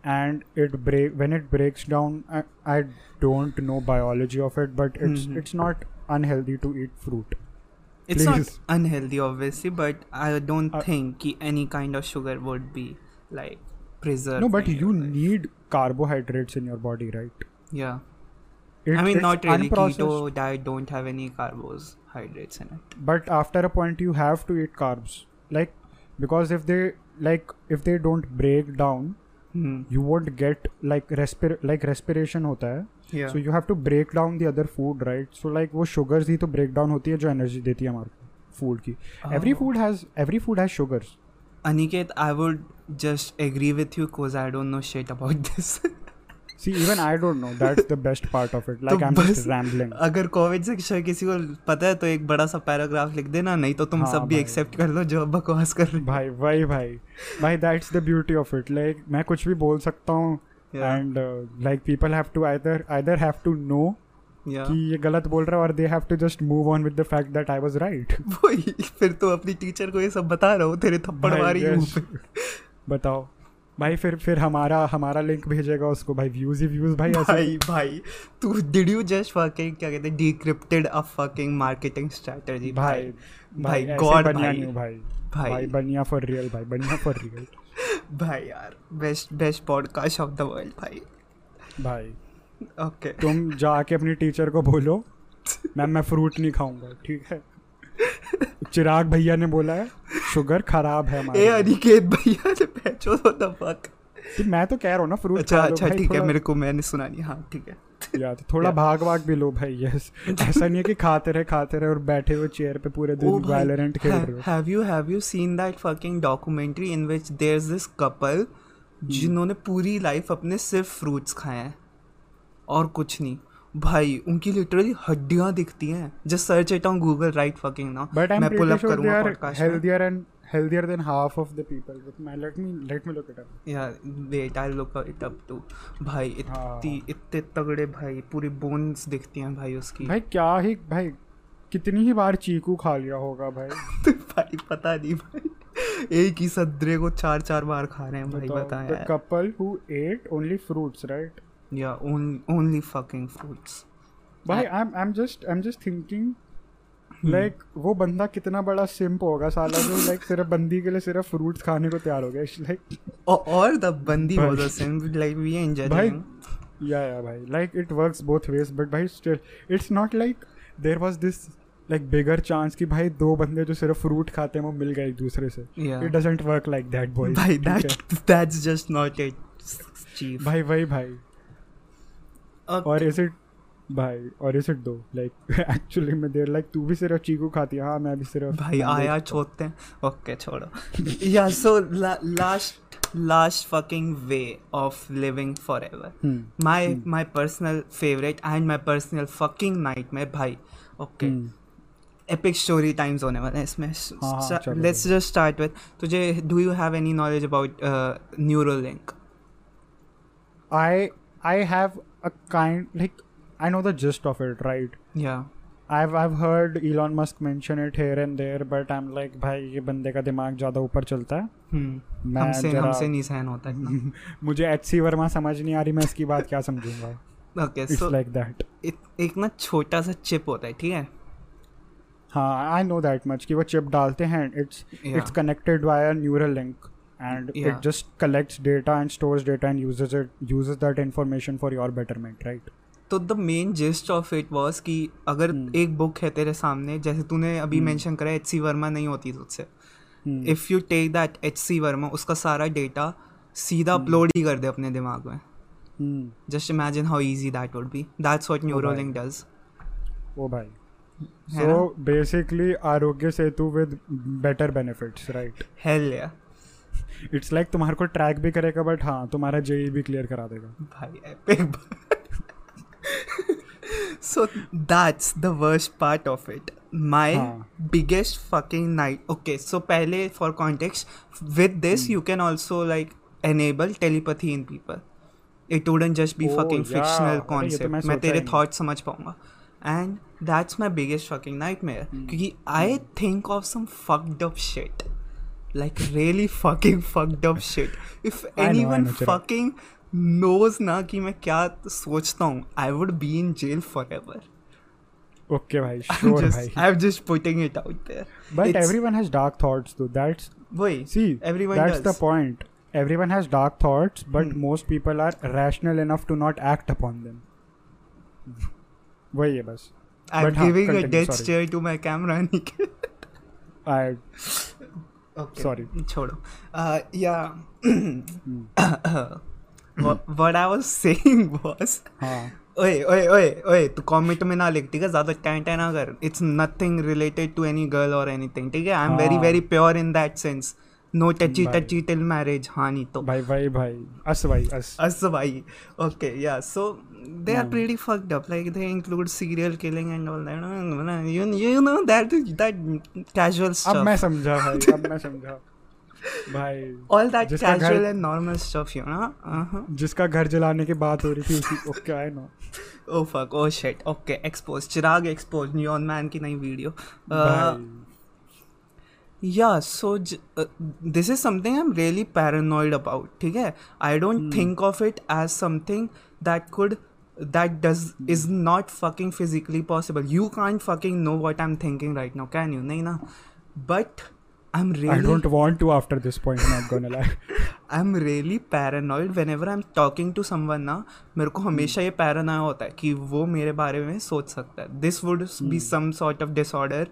and it break when it breaks down I don't know biology of it but it's it's not unhealthy to eat fruit it's Please. not unhealthy obviously but i don't Uh, think any kind of sugar would be like preserved no but you life. need carbohydrates in your body right? Yeah. It- i mean not really. Keto diet don't have any carbohydrates in it. But after a point you have to eat carbs. Like because if they like if they don't break down you won't get like like respiration होता है। So you have to break down the other food right so like वो शुगर्स ही तो ब्रेक डाउन होती है जो एनर्जी देती है हमारे फ़ूड की। Every food has every food has sugars Aniket I would just agree with you cause I don't know shit about this see even I don't know. That's the best part of it. like तो I'm बस- just rambling. अगर कोविड से किसी- किसी को पता है तो एक बड़ा सा पैराग्राफ लिख देना नहीं तो तुम हाँ सब भी एक्सेप्ट कर लो जो बकवास कर रहे। भाई वही भाई। भाई that's the beauty of it like मैं कुछ भी बोल सकता हूँ and like people have to either either have to know कि ये गलत बोल रहा है और they have to just move on with the fact that I was right वही फिर तो अपनी टीचर को ये सब बता रहा हूँ तेरे थप्पड़ मारी मुँह पे। बताओ। भाई फिर फिर हमारा हमारा लिंक भेजेगा उसको। भाई व्यूज़ ही व्यूज़ भाई ऐसे। भाई भाई तू डिड यू जस्ट फकिंग क्या कहते हैं decrypted a fucking marketing strategy भाई भाई गॉड भाई भाई। भाई। बनिया फॉर रियल भाई बनिया फॉर रियल भाई यार best best podcast of the world भाई। भाई। ओके तुम जाके अपनी टीचर को बोलो मैम मैं फ्रूट नहीं खाऊँगा ठीक है? चिराग भैया ने बोला है शुगर खराब है ए हमारे। अनिकेत भैया ने पहचो द फक तो मैं तो कह रहा हूँ ना फ्रूट अच्छा अच्छा ठीक है मेरे को मैंने सुना नहीं हाँ ठीक है या तो थोड़ा Yeah. भाग भाग भी लो भाई यस ऐसा नहीं है कि खाते रहे खाते रहे और बैठे हुए चेयर पे पूरे दिन वैलोरेंट खेल रहे हो have you have you seen that fucking documentary in which there's this couple Hmm. जिन्होंने पूरी लाइफ अपने सिर्फ़ फ्रूट्स खाए हैं और कुछ नहीं भाई उनकी लिटरली हड्डियाँ दिखती हैं। Just search it on Google right fucking now but मैं पुल अप करूँगा पॉडकास्ट में। Healthier and healthier than half of the people but my let me let me look it up. Yeah wait I look it up too भाई हाँ। इतनी इतने तगड़े भाई पूरी बोन्स दिखती हैं भाई उसकी। भाई क्या ही भाई कितनी ही बार चीकू खा लिया होगा भाई। भाई पता नहीं भाई। एक ही सदरे को चार चार बार खा रहे हैं भाई बता the यार। couple who yeah on, only fucking fruits. भाई I am I am just I वो बंदा कितना बड़ा सिंप होगा साला जो लाइक सिर्फ़ बंदी के लिए सिर्फ़ फ्रूट्स खाने को तैयार हो गया it's like this like bigger chance कि भाई दो बंदे जो सिर्फ़ फ्रूट खाते हैं वो मिल गए एक दूसरे से। इट डजंट लाइक भाई दैट भाई। और इज़ इट भाई और is it though? Like actually में देर लाइक तू भी सिर्फ़ चीकू खाती है। हाँ मैं भी सिर्फ़ भाई आया छोड़ते हैं। ओके छोड़ो। Yeah so last last fucking way of living forever hmm, my Hmm. my personal favorite and my personal fucking भाई। ओके एपिक स्टोरी टाइम्स होने वाले हैं इसमें। लेट्स जस्ट स्टार्ट विद तुझे do you have any knowledge about Neuralink I I have a kind like I know the gist of it right या I've I've heard Elon Musk mention it here and there but I'm like भाई ये बंदे का दिमाग ज़्यादा ऊपर चलता है मैं हमसे हमसे नहीं सहन होता इतना मुझे एच सी वर्मा समझ नहीं आ रही मैं इसकी बात क्या समझूँगा ओके सो लाइक दैट एक ना छोटा सा चिप होता है ठीक है हाँ आई नो दैट मच कि वो चिप डालते हैं it's Yeah. it's connected via neural link and yeah. it just collects data and stores data and uses it uses that information for your betterment right? तो the main gist of it was कि अगर hmm. एक बुक है तेरे सामने जैसे तूने अभी मेंशन hmm. करा एच सी वर्मा नहीं होती तुझसे। If you take that H C Verma उसका सारा डेटा सीधा अपलोड hmm. ही कर दे अपने दिमाग में। Just imagine how easy that would be that's what Neuralink does ओ भाई so basically Aarogya Setu with better benefits right hell it's like तुम्हारे को ट्रैक भी करेगा बट हाँ तुम्हारा जेईई भी क्लियर करा देगा। भाई epic so that's the worst part of it my biggest fucking night okay so पहले for contact with this you can also like enable telepathy in people it wouldn't just be fucking fictional concept मैं तेरे थाट्स समझ पाऊँगा। And that's my biggest fucking night क्योंकि I think of some fucked of shit like really fucking fucked up shit if I know, I anyone know, Chirag. fucking knows ना कि मैं क्या सोचता हूँ I would be in jail forever okay भाई I'm श्योर just भाई I'm just putting it out there but it's- everyone has dark thoughts though that's वही see everyone that's does the point everyone has dark thoughts but Hmm. most people are rational enough to not act upon them वही है बस I'm but हाँ, giving a continue, death sorry. stare to my camera Nikhil I Sorry. छोड़ो। या I was saying was हाँ। ओए ओए ओए ओए तू कमेंट में ना लिख ठीक है? ज़्यादा टैं टैं ना कर। It's nothing related to any girl और एनीथिंग ठीक है? I am very. Very pure in that sense no touchy. Touchy till marriage हाँ नहीं तो। भाई भाई भाई अस भाई अस। अस भाई। ओके या so they are Hmm. pretty fucked up like they include serial killing and all that you, you know that that casual अब stuff मैं समझा भाई अब मैं समझा भाई all that जिसका घर- casual and normal stuff you know uh-huh. जिसका घर जलाने की बात हो रही थी उसी okay I know oh fuck oh shit okay expose Chirag expose neon man की नई video so j- uh, this is something i'm really paranoid about ठीक है i don't Hmm. think of it as something that could that does is not fucking physically possible you can't fucking know what i'm thinking right now can you नहीं ना but I'm I really don't want to after this point. Not gonna lie. I'm really paranoid whenever I'm talking to someone ना मेरे को हमेशा ये paranoia होता है कि वो मेरे बारे में सोच सकता है this would be some sort of disorder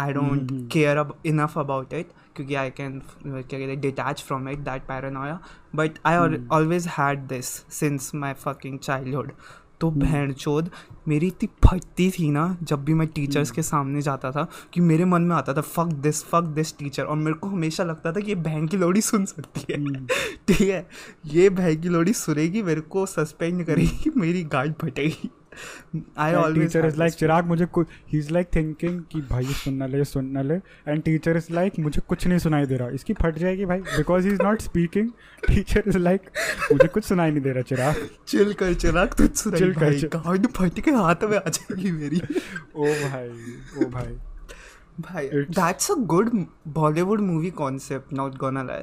I don't care ab- enough about it क्योंकि I can uh, क्या कहते हैं detach from it that paranoia. But I al- always had this since my fucking childhood. तो बहन चोद मेरी इतनी फटती थी ना जब भी मैं टीचर्स के सामने जाता था कि मेरे मन में आता था fuck this fuck this teacher और मेरे को हमेशा लगता था कि ये बहन की लोड़ी सुन सकती है। ठीक है? ये बहन की लोड़ी सुनेगी मेरे को सस्पेंड करेगी मेरी गार्ड फटेगी। I always teacher is like Chirag मुझे ही इज़ लाइक थिंकिंग कि भाई ये सुन ना ले सुन ना ले एंड टीचर इज़ लाइक मुझे कुछ नहीं सुनाई दे रहा। इसकी फट जाएगी भाई। Because he is not speaking teacher is like मुझे कुछ सुनाई नहीं दे रहा चिराग। चिल कर चिराग सुनाई Chill कर, भाई। chill. फट के हाथ में आ जाएगी मेरी। ओ भाई ओ भाई। भाई that's a good Bollywood movie concept not gonna lie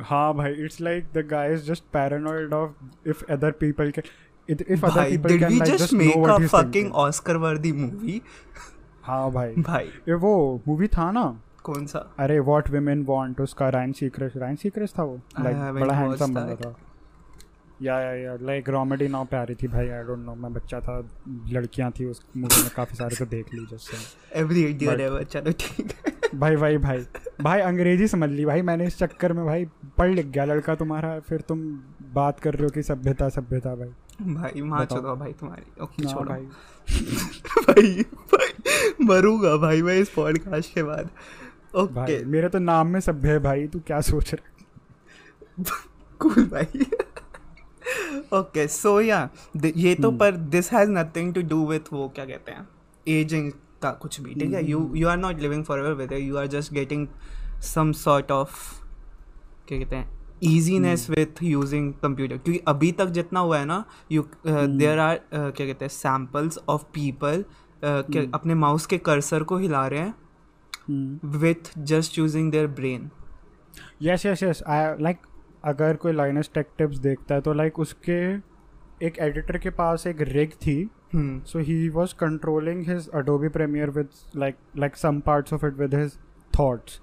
हाँ भाई it's like the guy is just paranoid of if other people can if other people did can we like just know make what a he's fucking thinking. Oscar worthy movie हाँ भाई। भाई। ये वो मूवी था ना? कौन सा? अरे व्हाट वुमेन वांट उसका रायन रायन था वो? लाइक haven't बड़ा हैंडसम बंदा था। या या या लाइक कॉमेडी थी भाई आई डोंट नो मैं बच्चा था लड़कियाँ थी उस मूवी में काफ़ी सारे तो देख ली जैसे। एवरी इडियट चलो ठीक है। भाई भाई भाई भाई अंग्रेज़ी समझ ली भाई मैंने इस चक्कर में भाई पढ़ लिख गया लड़का तुम्हारा फिर तुम बात कर रहे हो कि सभ्यता सभ्यता भाई। भाई माँ। चुका भाई तुम्हारी। ओके छोड़ो। भाई। भाई भाई मरूँगा भाई मैं इस पॉडकास्ट के बाद। ओके। मेरे तो नाम में सभ्य है भाई तू क्या सोच रहा कूल भाई। ओके सो या ये तो हम्म। पर this has nothing to do with वो क्या कहते हैं एजिंग का कुछ भी ठीक है? You you are not living forever with you are just getting some sort of क्या कहते हैं ईजीनेस विथ यूजिंग कंप्यूटर क्योंकि अभी तक जितना हुआ है ना यू देर आर क्या कहते हैं सैम्पल्स ऑफ़ पीपल अपने माउस के कर्सर को हिला रहे हैं with just using their brain yes yes yes I like अगर कोई लाइनस टेक टिप्स देखता है तो लाइक उसके एक एडिटर के पास एक रिग थी। So he was controlling his Adobe Premiere with like like some parts of it with his thoughts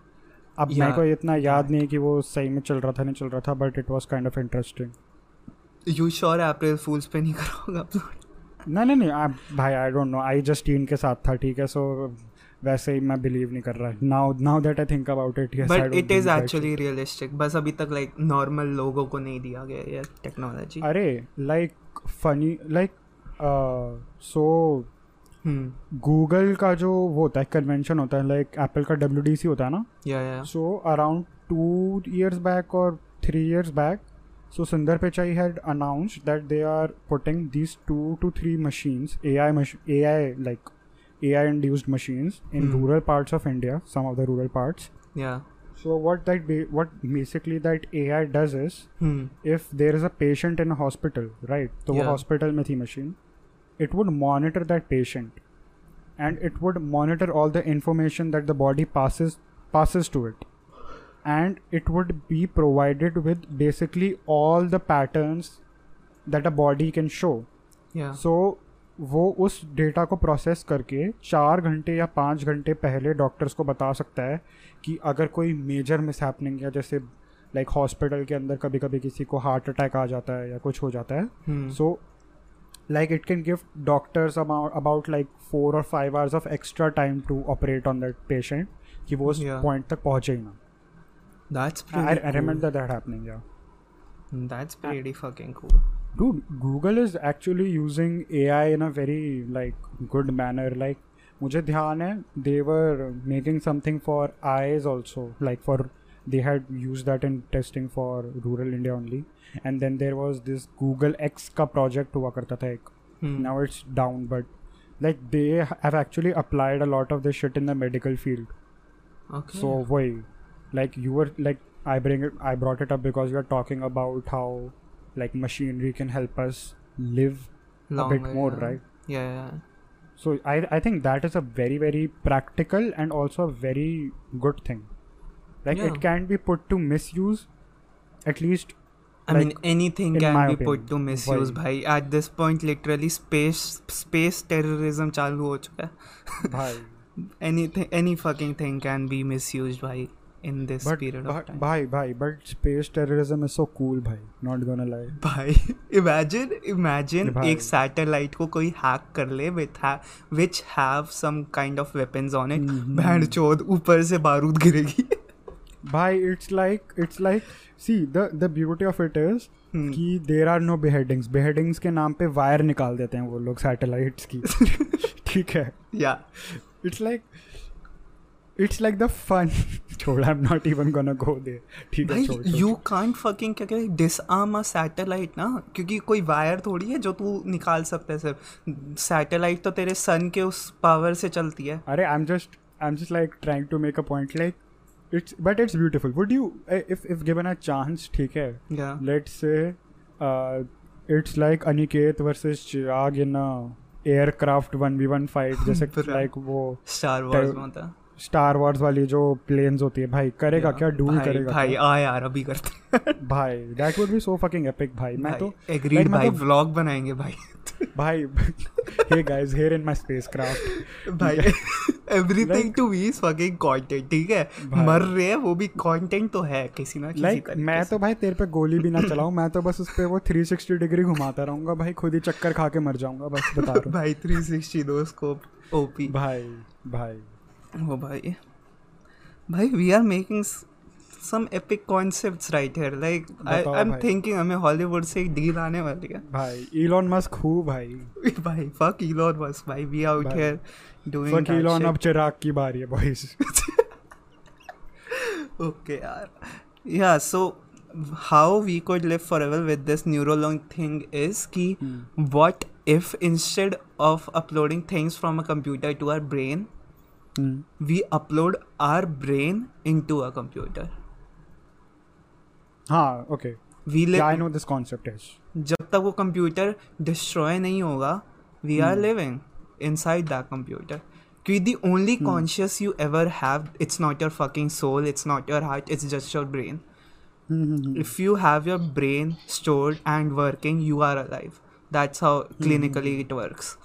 अब मेरे को इतना याद नहीं कि वो सही में चल रहा था नहीं चल रहा था but it was kind of interesting you sure April Fools पे नहीं करा होगा नहीं नहीं नहीं आप- भाई I don't know I just tin के साथ था ठीक है सो वैसे ही मैं बिलीव नहीं कर रहा. Now now that I think about it but it is actually realistic बस अभी तक लाइक नॉर्मल लोगों को नहीं दिया गया ये टेक्नोलॉजी अरे like funny like so hmm. Google का जो वो होता है कन्वेंशन होता है लाइक एप्पल का डब्ल्यूडीसी होता है ना? So around two years back और three years back so Sundar Pichai had announce that they are putting this to two three machines A I A I like A I induced machines in rural parts of India some of the rural parts so what that what basically that A I does is if there is a patient in hospital right तो वो हॉस्पिटल में थी machine it would monitor that patient and it would monitor all the information that the body passes passes to it and it would be provided with basically all the patterns that a body can show या so वो उस डेटा को प्रोसेस करके चार घंटे या पाँच घंटे पहले डॉक्टर्स को बता सकता है कि अगर कोई मेजर मिस हैपनिंग या जैसे लाइक like हॉस्पिटल के अंदर कभी कभी किसी को हार्ट अटैक आ जाता है या कुछ हो जाता है Hmm. So like it can give doctors about like four और five hours of extra time to operate on that patient कि वो उस Yeah. पॉइंट तक पहुंचे ही ना that's I, pretty I remember cool. that happening yeah that's pretty fucking cool dude google is actually using ai in a very like good manner like मुझे ध्यान है they were making something for eyes also like for they had used that in testing for rural india only and then there was this google x का project हुआ करता था एक Hmm. now it's down but like they have actually applied a lot of this shit in the medical field okay so why like you were like i bring it i brought it up because we are talking about how like machinery can help us live a bit Longer, more yeah. right yeah yeah so i i think that is a very very practical and also a very good thing Like Yeah. it can be put to misuse at least I Like, mean, anything can be opinion, put to misuse। भाई. At this point, literally, space space terrorism चालू हो चुका है. bhai anything any fucking thing can be misused by in this But period of time bhai, bhai, but space terrorism is so cool, bhai. Not gonna lie. भाई imagine imagine भाई। एक सैटेलाइट को कोई हैक कर ले with ha- which have some kind of weapons on it हम्म, बैंड चोद ऊपर से बारूद गिरेगी It's like it's like see the the beauty of it is हम्म, कि there are no beheadings. Beheadings के नाम पे वायर निकाल देते हैं वो लोग सैटेलाइट्स की। ठीक है? Yeah. It's like it's like the fun छोड़ I am not even gonna go there ठीक है छोड़, यू कांट फकिंग क्या कहते डिसआर्म अ सैटेलाइट ना क्योंकि कोई वायर थोड़ी है जो तू निकाल सकता है सिर्फ़। सैटेलाइट तो तेरे सन के उस पावर से चलती है। अरे I am just I am just like trying to make a point like it's but it's beautiful would you if if given a chance ठीक है? Let's say it's like Aniket versus Chirag in aircraft one v one fight जैसे. लाइक वो स्टार वॉर्स में होता स्टार वॉर्स वाली जो प्लेन्स होती है भाई करेगा क्या? डू भाई, करेगा भाई आ यार अभी करते भाई that would be so fucking epic भाई। मैं तो एग्रीड भाई तो- व्लॉग बनाएँगे भाई। भाई hey guys here in my spacecraft भाई everything to be is fucking content ठीक है? मर रहे हैं वो भी कंटेंट तो है किसी ना किसी तरीके मैं तो भाई तेरे पे गोली भी ना चलाऊं मैं तो बस उस पे वो 360 डिग्री घुमाता रहूँगा भाई खुद ही चक्कर खा के मर जाऊँगा बस बता रहा भाई 360 दो स्कोप ओपी भाई भाई। ओ भाई भाई we are making some epic concepts right here like I बताओ आई एम भाई। थिंकिंग हमें हॉलीवुड से एक डील आने वाली है। भाई इलॉन मस्क हु भाई भाई फक इलॉन मस्क भाई वी आउट भाई। हियर डूइंग फक इलॉन अब चिराग की बारी है boys okay yaar. yeah so how we could live forever with this neuralink thing is ki what if instead of uploading things from a computer to our brain we upload our brain into a computer हाँ okay we live I know this concept is जब तक वो कंप्यूटर डिस्ट्रॉय नहीं होगा we are living inside that computer क्योंकि the only conscious you ever have it's not your fucking soul it's not your heart it's just your brain if you have your brain stored and working you are alive that's how clinically it works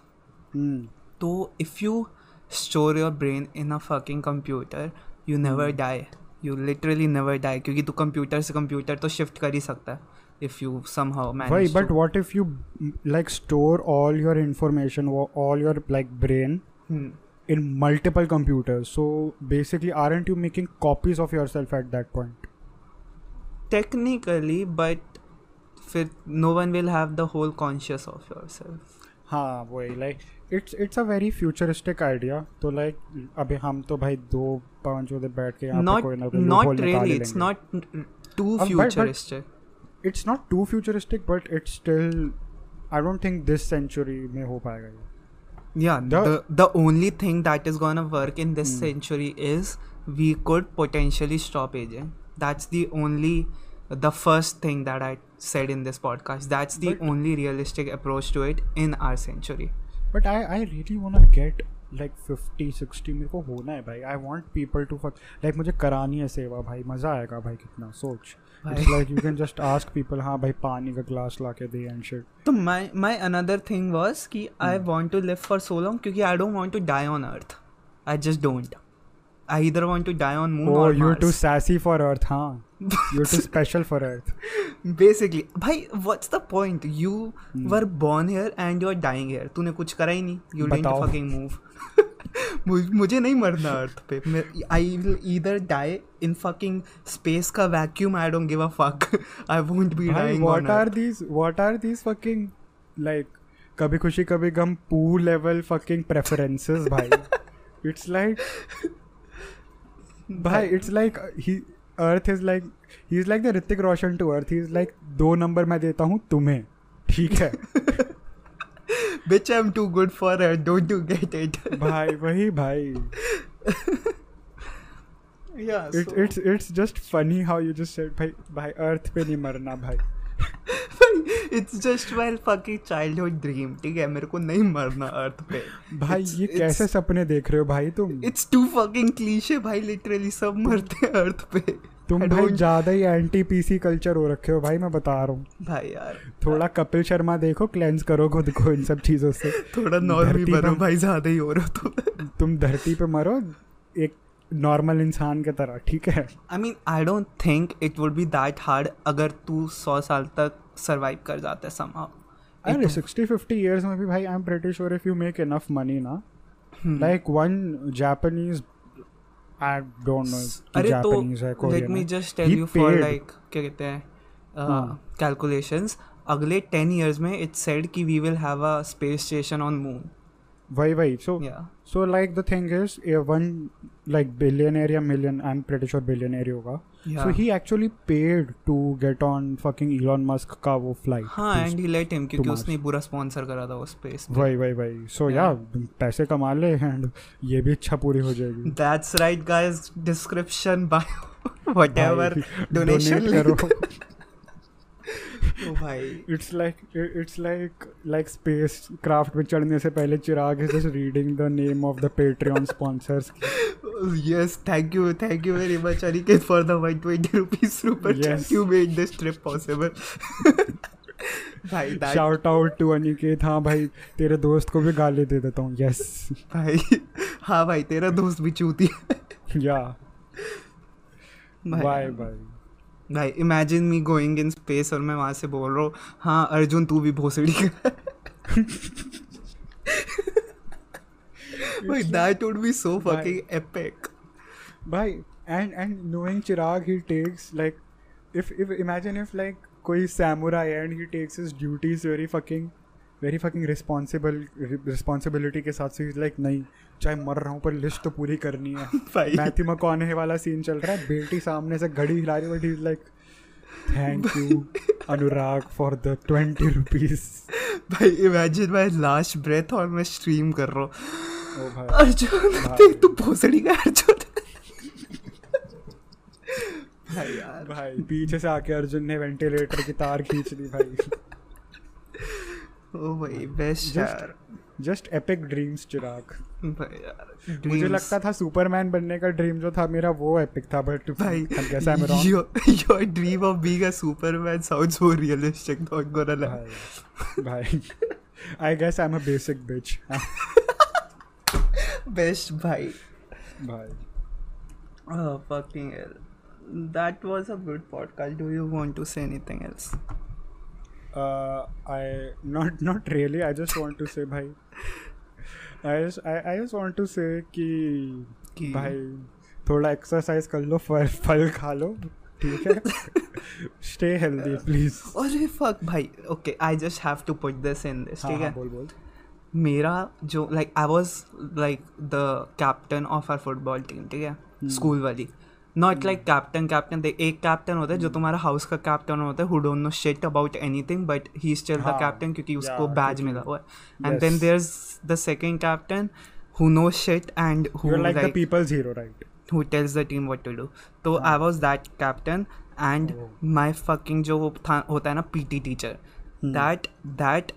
mm. so if you store your brain in a fucking computer you never die you literally never die क्योंकि तू कंप्यूटर से कंप्यूटर तो शिफ्ट कर ही सकता है if you somehow manage Why? But to. what if you mm, like store all your information, or all your like brain Hmm. in multiple computers? So basically, aren't you making copies of yourself at that point? technically but फिर no one will have the whole conscious of yourself हाँ वही like it's it's a very futuristic idea तो लाइक अभी हम तो भाई दो पाँच उधर बैठ के यहाँ कोई ना कोई ही n- too Um, but- but- futuristic it's not too futuristic but it's still i don't think this century में हो पाएगा ये Yeah, The- the the only thing that is gonna work in this Hmm. century is we could potentially stop aging. That's the only the first thing that I said in this podcast. That's the But- only realistic approach to it in our century. but i i really want to get like 50 60 मेरे को होना है भाई i want people to fuck like मुझे करानी है सेवा भाई मज़ा आएगा भाई कितना सोच it's भाई। like you can just ask people हाँ भाई पानी का ग्लास ला के दे and shit So my my another thing was कि I Hmm. want to live for so long क्योंकि I don't want to die on Earth. I just don't. I either want to die on Moon oh or you're Mars. too sassy for earth हाँ you're too special for earth Basically, भाई what's the point? You Hmm. were born here and you're dying here. तूने कुछ करा ही नहीं. You didn't fucking move. मुझे नहीं मरना अर्थ पे I will either die in fucking space का vacuum I don't give a fuck I won't be dying what are these what are these fucking like कभी खुशी कभी गम पू लेवल fucking preferences भाई it's like भाई it's like earth is like he is like the Hrithik Roshan to earth he is like दो नंबर मैं देता हूँ तुम्हें. ठीक है। Bitch I am too good for her don't do get it भाई वही भाई। या it's it's just funny how you just said भाई भाई अर्थ पे नहीं मरना भाई. It's just my fucking childhood dream ठीक है? मेरे को नहीं मरना अर्थ पे। भाई It's- ये it's- कैसे सपने देख रहे हो भाई तुम? इट्स टू फकिंग क्लीशे भाई लिटरली सब मरते हैं अर्थ पे। तुम भाई ज़्यादा ही एंटी पीसी कल्चर हो रखे हो भाई मैं बता रहा हूँ। भाई यार। थोड़ा कपिल शर्मा देखो क्लेंस करो खुद को इन सब चीज़ों से। थोड़ा नॉर्मल बनो भाई ज़्यादा ही हो रहा हो तो। तुम धरती पे मरो एक नॉर्मल इंसान की तरह ठीक है I mean I don't think it would be that hard अगर तू सौ साल तक सरवाइव कर जाता है somehow. अरे सिक्सटी फिफ्टी इयर्स में भी भाई I am pretty sure if you make enough money ना Hmm. Like one Japanese I don't know अरे तो let me just tell you for like क्या कहते हैं. कैलकुलेशंस अगले टेन इयर्स में इट्स सेड कि we will have a space station on moon वही वही सो या so like the thing is one like billionaire या million I am pretty sure billionaire होगा। सो ही actually paid to get on fucking Elon Musk का वो फ़्लाइट हाँ एंड ही लेट हिम क्योंकि Mars. उसने पूरा स्पॉन्सर करा था वो स्पेस वही वही वही सो या पैसे कमा ले एंड ये भी इच्छा पूरी हो जाएगी। That's right guys description bio whatever donation करो ओ भाई it's like it's like like spacecraft में चढ़ने से पहले Chirag is just reading the name of the Patreon sponsors yes thank you thank you very much Aniket for the 120 rupees super Yes. chat you made this trip possible. भाई शाउट आउट टू अनिकेत हाँ भाई तेरे दोस्त को भी गाली दे देता हूँ। यस भाई हाँ भाई तेरा दोस्त भी चूती है या बाय बाय भाई imagine me going in space और मैं वहाँ से बोल रहा हूँ हाँ अर्जुन तू भी भोसड़ी कर. भाई that would be so fucking epic भाई and and knowing Chirag he takes like if if imagine if like कोई samurai and he takes his duties very fucking very fucking responsible responsibility के साथ से लाइक नहीं चाहे मर रहा हूँ पर लिस्ट तो पूरी करनी है। भाई। मैथ्यू मकॉनहे वाला सीन चल रहा है बेटी सामने से घड़ी हिला रही but is like thank you Anurag for the twenty rupees भाई इमेजिन माई लास्ट ब्रेथ और मैं स्ट्रीम कर रहा हूँ। अर्जुन देख तू भोसड़ी का अर्जुन। भाई यार। भाई पीछे से आके अर्जुन ने वेंटिलेटर की तार खींच दी भाई। ओ भाई बेस्ट यार। Just epic dreams Chirag. भाई मुझे लगता था सुपरमैन बनने का ड्रीम जो था मेरा वो एपिक था बट भाई कैसा मेरा your dream of being a Superman sounds so realistic dog गोरा ला भाई I guess I am a basic bitch best भाई। भाई। ओह fucking that was a good podcast do you want to say anything else I not not really I just want to say भाई आई जस्ट वांट टू से कि भाई थोड़ा एक्सरसाइज कर लो फल फल खा लो ठीक है स्टे हेल्दी प्लीज़ अरे फक भाई okay I just have to put this in this ठीक है बोल बोल। मेरा जो like I was like the captain of our football team ठीक है? स्कूल वाली। नॉट लाइक कैप्टन कैप्टन देख एक कैप्टन होता है जो तुम्हारा हाउस का कैप्टन होता है who don't know shit about anything but he still the हाँ, कैप्टन क्योंकि उसको बैज मिला हुआ है and then. There is the second captain who know shit and who like the people's hero right who tells the team what to do तो हाँ। I was that captain and. My fucking जो वो था होता है ना PT teacher Hmm. That that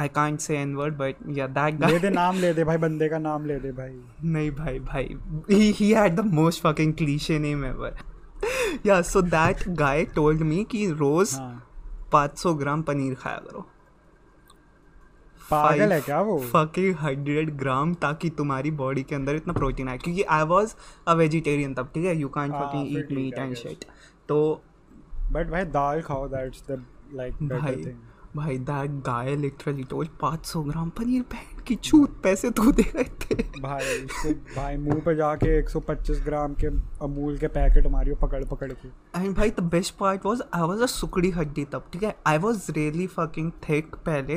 I can't say an word but या दैट ले दे नाम ले दे भाई बंदे का नाम ले दे भाई। नहीं भाई भाई। He, he had the most fucking cliche name ever. Yeah so that guy told me कि रोज हाँ। 500 ग्राम पनीर खाया करो। पागल है क्या वो? फकिंग हंड्रेड ग्राम ताकि तुम्हारी बॉडी के अंदर इतना प्रोटीन आए। क्योंकि आई वॉज़ अ वेजिटेरियन तब ठीक है? यू हाँ, fucking eat meat and. Shit तो बट भाई दाल खाओ that's the like better thing भाई that guy literally told 500 gram paneer बहन की छूत पैसे तो दे रहे थे। भाई इसको भाई मुँह पे जाके 125 ग्राम के अमूल के पैकेट मारियो पकड़ पकड़ के एंड भाई the best part was I was a सुकड़ी हड्डी तब ठीक है? I was really fucking thick पहले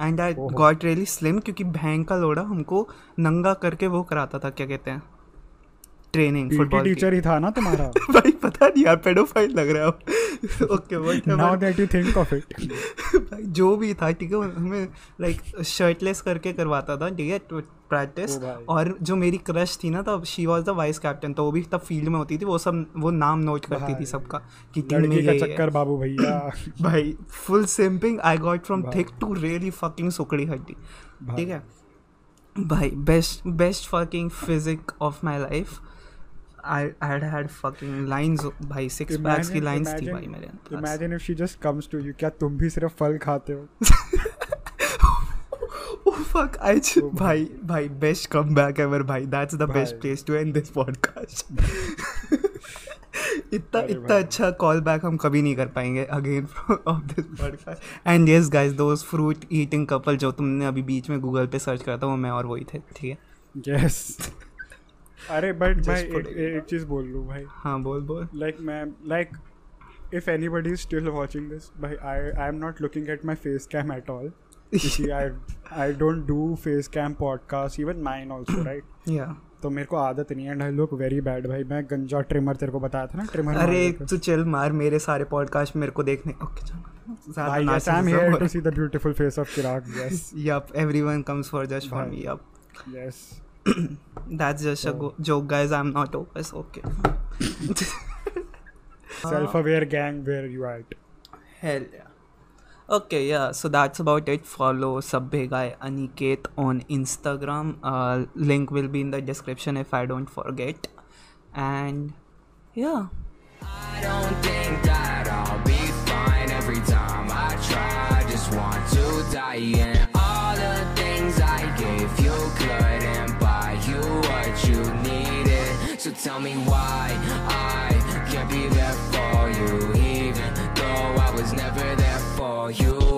and I got really slim क्योंकि भैंग का लोड़ा हमको नंगा करके वो कराता था क्या कहते हैं? ट्रेनिंग फुटबॉल टीचर ही था ना तुम्हारा? भाई पता नहीं यार पेडोफाइल लग रहा है। Okay now that you think of it भाई जो भी था ठीक है हमें लाइक शर्टलेस करके करवाता था ठीक है प्रैक्टिस और जो मेरी क्रश थी ना तब she was the vice captain तो वो भी तब फ़ील्ड में होती थी वो सब वो नाम नोट करती थी सबका कि टीम में का ये चक्कर बाबू भैया। भाई full simping I got from thick to really fucking सुकड़ी हड्डी ठीक है? भाई best best fucking physique of my life I had had fucking lines भाई six imagine, packs की Imagine- lines थी imagine- भाई मेरे पास Imagine if she just comes to you. क्या तुम भी सिर्फ़ फल खाते हो? oh fuck I just, Oh, भाई भाई best comeback ever भाई that's the best place to end this podcast इतना इतना। अच्छा कॉल बैक हम कभी नहीं कर पाएँगे again of this podcast and yes guys those fruit eating couple जो तुमने अभी बीच में गूगल पे सर्च करा था वो मैं और वही थे ठीक है Yes. अरे बट मैं एक चीज़ बोल लूँ भाई। हाँ बोल बोल। लाइक मैं like if anybody is still watching this भाई I I am not looking at my face cam at all I don't do face cam podcast even mine also right तो मेरे को आदत नहीं है लुक वेरी बैड भाई। मैं गंजा ट्रिमर तेरे को बताया था ना ट्रिमर अरे तू चल मार मेरे सारे पॉडकास्ट मेरे को देखने। ओके चल। भाई yes I am here to see the beautiful face of Chirag yes yep everyone comes for the show me yep yes that's just a Oh. go- joke guys. I'm not obese okay. Self aware gang where you at. Hell yeah. Okay yeah so that's about it. Follow Sabbe guy aniket on instagram. Uh, link will be in the description if i don't forget. And yeah. I don't think that I'll be fine every time. I try. I Just want to die. And all the things I gave you couldn't So tell me why I can't be there for you, even though I was never there for you.